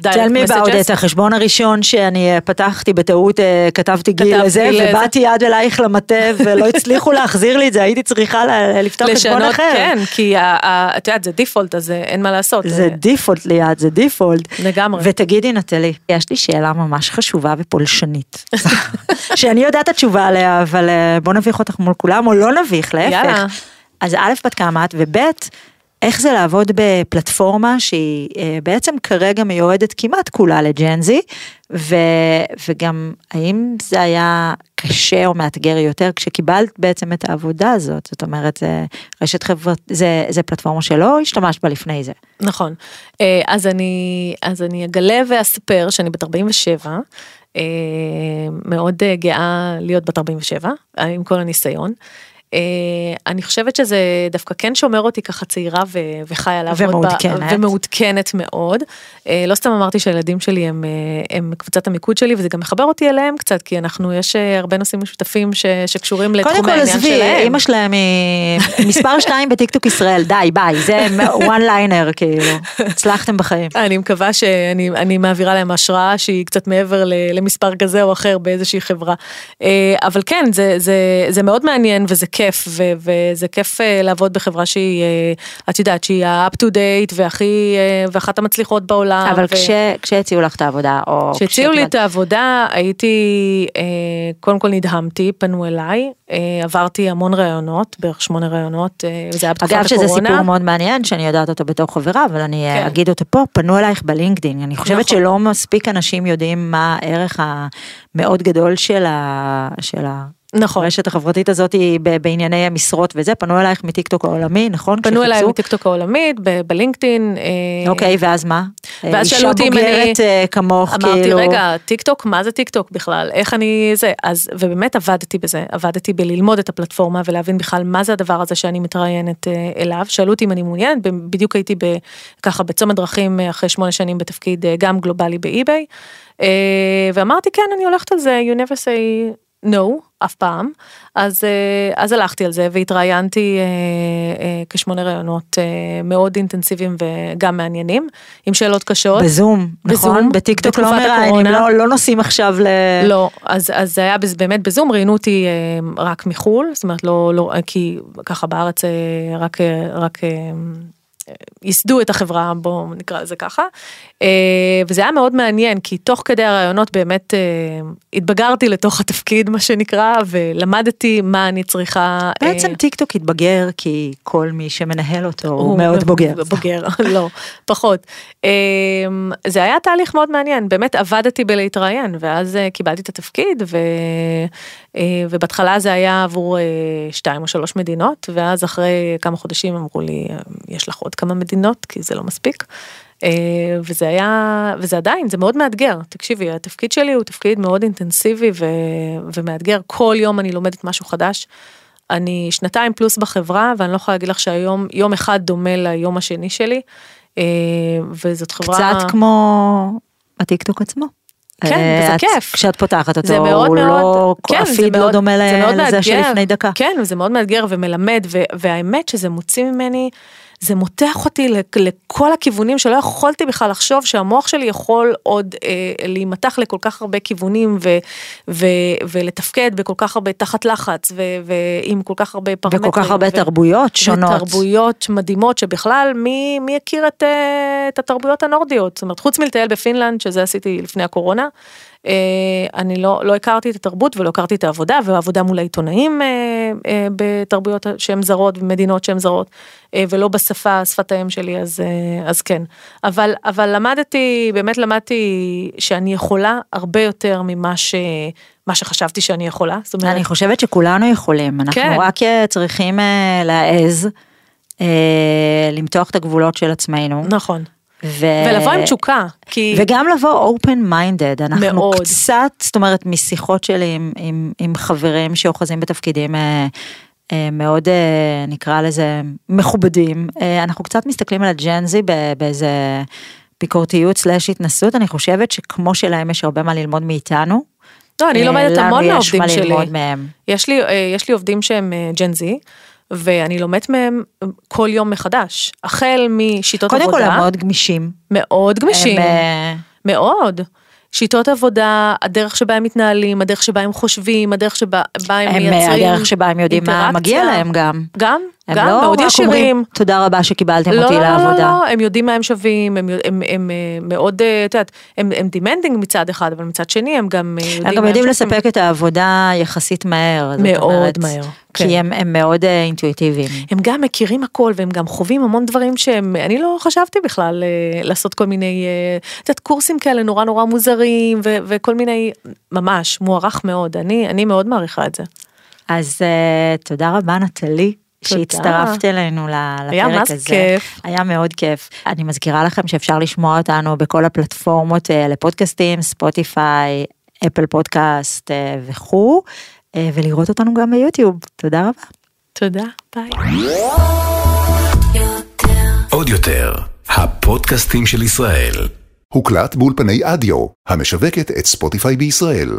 [SPEAKER 2] דיירקט אה, מסג'ס. תל מי את החשבון הראשון שאני פתחתי בטעות, כתבתי גיל לזה, ובאתי יד אלייך למטה ולא הצליחו להחזיר לי את זה, הייתי צריכה לפתוח חשבון אחר.
[SPEAKER 3] כן, כי את יודעת, זה דיפולט, אז אין מה לעשות.
[SPEAKER 2] זה דיפולט ליד, זה דיפולט.
[SPEAKER 3] לגמרי.
[SPEAKER 2] ותגידי נטלי, יש לי שאלה ממש חשובה ופולשנית, שאני יודעת את התשובה עליה, אבל בוא נביך אותך מול כולם, או לא נביך, להפך. אז א', בת כמה את, וב', איך זה לעבוד בפלטפורמה שהיא אה, בעצם כרגע מיועדת כמעט כולה לג'נזי, ו, וגם האם זה היה קשה או מאתגר יותר כשקיבלת בעצם את העבודה הזאת, זאת אומרת זה רשת חברת, זה, זה פלטפורמה שלא השתמשת בה לפני זה.
[SPEAKER 3] נכון, אה, אז אני, אז אני אגלה ואספר שאני בת 47, אה, מאוד גאה להיות בת 47 עם כל הניסיון. אה, אני חושבת שזה דווקא כן שומר אותי ככה צעירה וחיה לעבוד
[SPEAKER 2] ומעודכנת.
[SPEAKER 3] ב, ומעודכנת מאוד. אה, לא סתם אמרתי שהילדים שלי הם, אה, הם קבוצת המיקוד שלי וזה גם מחבר אותי אליהם קצת כי אנחנו יש הרבה נושאים משותפים ש, שקשורים לתחומי העניין שלהם. קודם
[SPEAKER 2] כל עזבי, אמא שלהם היא מספר 2 בטיקטוק ישראל די ביי זה one liner כאילו הצלחתם בחיים.
[SPEAKER 3] אני מקווה שאני מעבירה להם השראה שהיא קצת מעבר למספר כזה או אחר באיזושהי חברה. אבל כן זה, זה, זה מאוד מעניין וזה כיף ו- וזה כיף אה, לעבוד בחברה שהיא אה, את יודעת שהיא ה-up to date והכי אה, ואחת המצליחות בעולם.
[SPEAKER 2] אבל ו... כש, כשהציעו לך את העבודה או
[SPEAKER 3] כשהציעו לי את העבודה הייתי קודם כל נדהמתי פנו אליי עברתי המון ראיונות בערך שמונה ראיונות זה היה בתקופת הקורונה.
[SPEAKER 2] אגב שזה סיפור מאוד מעניין שאני יודעת אותו בתור חברה אבל אני כן. אגיד אותו פה פנו אלייך בלינקדאין אני חושבת נכון. שלא מספיק אנשים יודעים מה הערך המאוד גדול של ה... של ה...
[SPEAKER 3] נכון.
[SPEAKER 2] הרשת החברתית הזאת היא בענייני המשרות וזה, פנו אלייך מטיקטוק העולמי, נכון?
[SPEAKER 3] פנו אליי מטיקטוק העולמית, בלינקדאין.
[SPEAKER 2] אה, אוקיי, ואז מה?
[SPEAKER 3] ואז שאלו אותי אם אני...
[SPEAKER 2] אישה בוגרת אה, כמוך,
[SPEAKER 3] כאילו... אמרתי, רגע, טיקטוק, מה זה טיקטוק בכלל? איך אני זה? אז, ובאמת עבדתי בזה, עבדתי בללמוד את הפלטפורמה ולהבין בכלל מה זה הדבר הזה שאני מתראיינת אה, אליו. שאלו אותי אם אני מעוניינת, בדיוק הייתי ככה בצומת דרכים אחרי שמונה שנים בתפקיד גם גלובלי באי-ביי. ואמרתי, כן, אני הולכת על זה, you never say no, אף פעם, אז, אה, אז הלכתי על זה והתראיינתי אה, אה, כשמונה ראיונות מאוד אינטנסיביים וגם מעניינים, עם שאלות קשות.
[SPEAKER 2] בזום, בזום נכון? בטיקטוק לא מראיינים, לא, לא נוסעים עכשיו ל...
[SPEAKER 3] לא, אז, אז זה היה באמת בזום, ראיינו אותי רק מחו"ל, זאת אומרת לא, לא, כי ככה בארץ רק, רק ייסדו את החברה, בואו נקרא לזה ככה. אה, וזה היה מאוד מעניין, כי תוך כדי הרעיונות באמת אה, התבגרתי לתוך התפקיד, מה שנקרא, ולמדתי מה אני צריכה.
[SPEAKER 2] אה, בעצם טיק טוק התבגר, כי כל מי שמנהל אותו הוא, הוא מאוד בוגר.
[SPEAKER 3] בוגר, לא, פחות. זה היה תהליך מאוד מעניין, באמת עבדתי בלהתראיין, ואז קיבלתי את התפקיד, ו... ובהתחלה זה היה עבור שתיים או שלוש מדינות, ואז אחרי כמה חודשים אמרו לי, יש לך עוד כמה מדינות, כי זה לא מספיק. אה, וזה היה, וזה עדיין, זה מאוד מאתגר. תקשיבי, התפקיד שלי הוא תפקיד מאוד אינטנסיבי ו, ומאתגר. כל יום אני לומדת משהו חדש. אני שנתיים פלוס בחברה, ואני לא יכולה להגיד לך שהיום, יום אחד דומה ליום השני שלי. אה, וזאת חברה...
[SPEAKER 2] קצת כמו הטיקטוק עצמו.
[SPEAKER 3] כן, וזה את, כיף.
[SPEAKER 2] כשאת פותחת אותו, זה מאוד הוא מאוד, לא, כן, הפיד לא דומה לזה שלפני דקה.
[SPEAKER 3] כן, וזה מאוד מאתגר ומלמד, והאמת שזה מוציא ממני זה מותח אותי לכל הכיוונים שלא יכולתי בכלל לחשוב שהמוח שלי יכול עוד אה, להימתח לכל כך הרבה כיוונים ו, ו, ולתפקד בכל כך הרבה תחת לחץ ו, ועם כל כך הרבה פרמטרים.
[SPEAKER 2] וכל כך הרבה ו, תרבויות שונות.
[SPEAKER 3] ותרבויות מדהימות שבכלל מי, מי הכיר את, אה, את התרבויות הנורדיות, זאת אומרת חוץ מלטייל בפינלנד שזה עשיתי לפני הקורונה. אה, אני לא, לא הכרתי את התרבות ולא הכרתי את העבודה והעבודה מול העיתונאים אה, אה, בתרבויות שהן זרות במדינות שהן זרות ולא בשפה שפת האם שלי אז אז כן אבל אבל למדתי באמת למדתי שאני יכולה הרבה יותר ממה ש... מה שחשבתי שאני יכולה.
[SPEAKER 2] זאת אומרת, אני חושבת שכולנו יכולים אנחנו כן. רק צריכים להעז. למתוח את הגבולות של עצמנו.
[SPEAKER 3] נכון. ו... ולבוא עם תשוקה, כי...
[SPEAKER 2] וגם לבוא open minded, אנחנו מאוד. קצת, זאת אומרת, משיחות שלי עם, עם, עם חברים שאוחזים בתפקידים אה, אה, מאוד, אה, נקרא לזה, מכובדים, אה, אנחנו קצת מסתכלים על הג'נזי באיזה ביקורתיות סלאש התנסות, אני חושבת שכמו שלהם יש הרבה מה ללמוד מאיתנו,
[SPEAKER 3] לא, אני
[SPEAKER 2] אה,
[SPEAKER 3] לומדת המון מהעובדים
[SPEAKER 2] מה
[SPEAKER 3] שלי. יש לי, אה, יש לי עובדים שהם ג'ן זי, ואני לומדת מהם כל יום מחדש. החל משיטות
[SPEAKER 2] קודם כל
[SPEAKER 3] עבודה,
[SPEAKER 2] הם מאוד גמישים.
[SPEAKER 3] מאוד גמישים,
[SPEAKER 2] הם, אה,
[SPEAKER 3] מאוד. שיטות עבודה, הדרך שבה הם מתנהלים, הדרך שבה הם חושבים, הדרך שבה בה הם,
[SPEAKER 2] הם אה,
[SPEAKER 3] מייצרים
[SPEAKER 2] הדרך שבה הם יודעים מה. מגיע להם גם.
[SPEAKER 3] גם,
[SPEAKER 2] הם
[SPEAKER 3] גם,
[SPEAKER 2] לא
[SPEAKER 3] מאוד ישירים.
[SPEAKER 2] אומרים תודה רבה שקיבלתם
[SPEAKER 3] לא,
[SPEAKER 2] אותי
[SPEAKER 3] לא, לא,
[SPEAKER 2] לעבודה.
[SPEAKER 3] לא, הם יודעים מה הם שווים, הם, הם, הם, אה, מאוד, את יודעת, הם, הם demanding מצד אחד, אבל מצד שני הם גם יודעים
[SPEAKER 2] הם גם יודעים. לספק את העבודה יחסית מהר.
[SPEAKER 3] מאוד
[SPEAKER 2] אומרת,
[SPEAKER 3] מהר,
[SPEAKER 2] כי
[SPEAKER 3] כן.
[SPEAKER 2] הם הם מאוד אה, אינטואיטיביים.
[SPEAKER 3] הם גם מכירים הכל והם גם חווים המון דברים שהם, אני לא חשבתי בכלל אה, לעשות כל מיני, אה, את יודעת, קורסים כאלה נורא נורא מוזרים ו, וכל מיני, ממש, מוערך מאוד, אני, אני מאוד מעריכה את זה.
[SPEAKER 2] אז אה, תודה רבה נטלי. שהצטרפת אלינו
[SPEAKER 3] היה
[SPEAKER 2] לפרק
[SPEAKER 3] מה זה
[SPEAKER 2] הזה.
[SPEAKER 3] כיף.
[SPEAKER 2] היה מאוד כיף. אני מזכירה לכם שאפשר לשמוע אותנו בכל הפלטפורמות לפודקאסטים, ספוטיפיי, אפל פודקאסט וכו', ולראות אותנו גם ביוטיוב. תודה רבה.
[SPEAKER 3] תודה, ביי.
[SPEAKER 1] עוד יותר, הפודקאסטים של ישראל.
[SPEAKER 4] הוקלט באולפני אדיו, המשווקת את ספוטיפיי בישראל.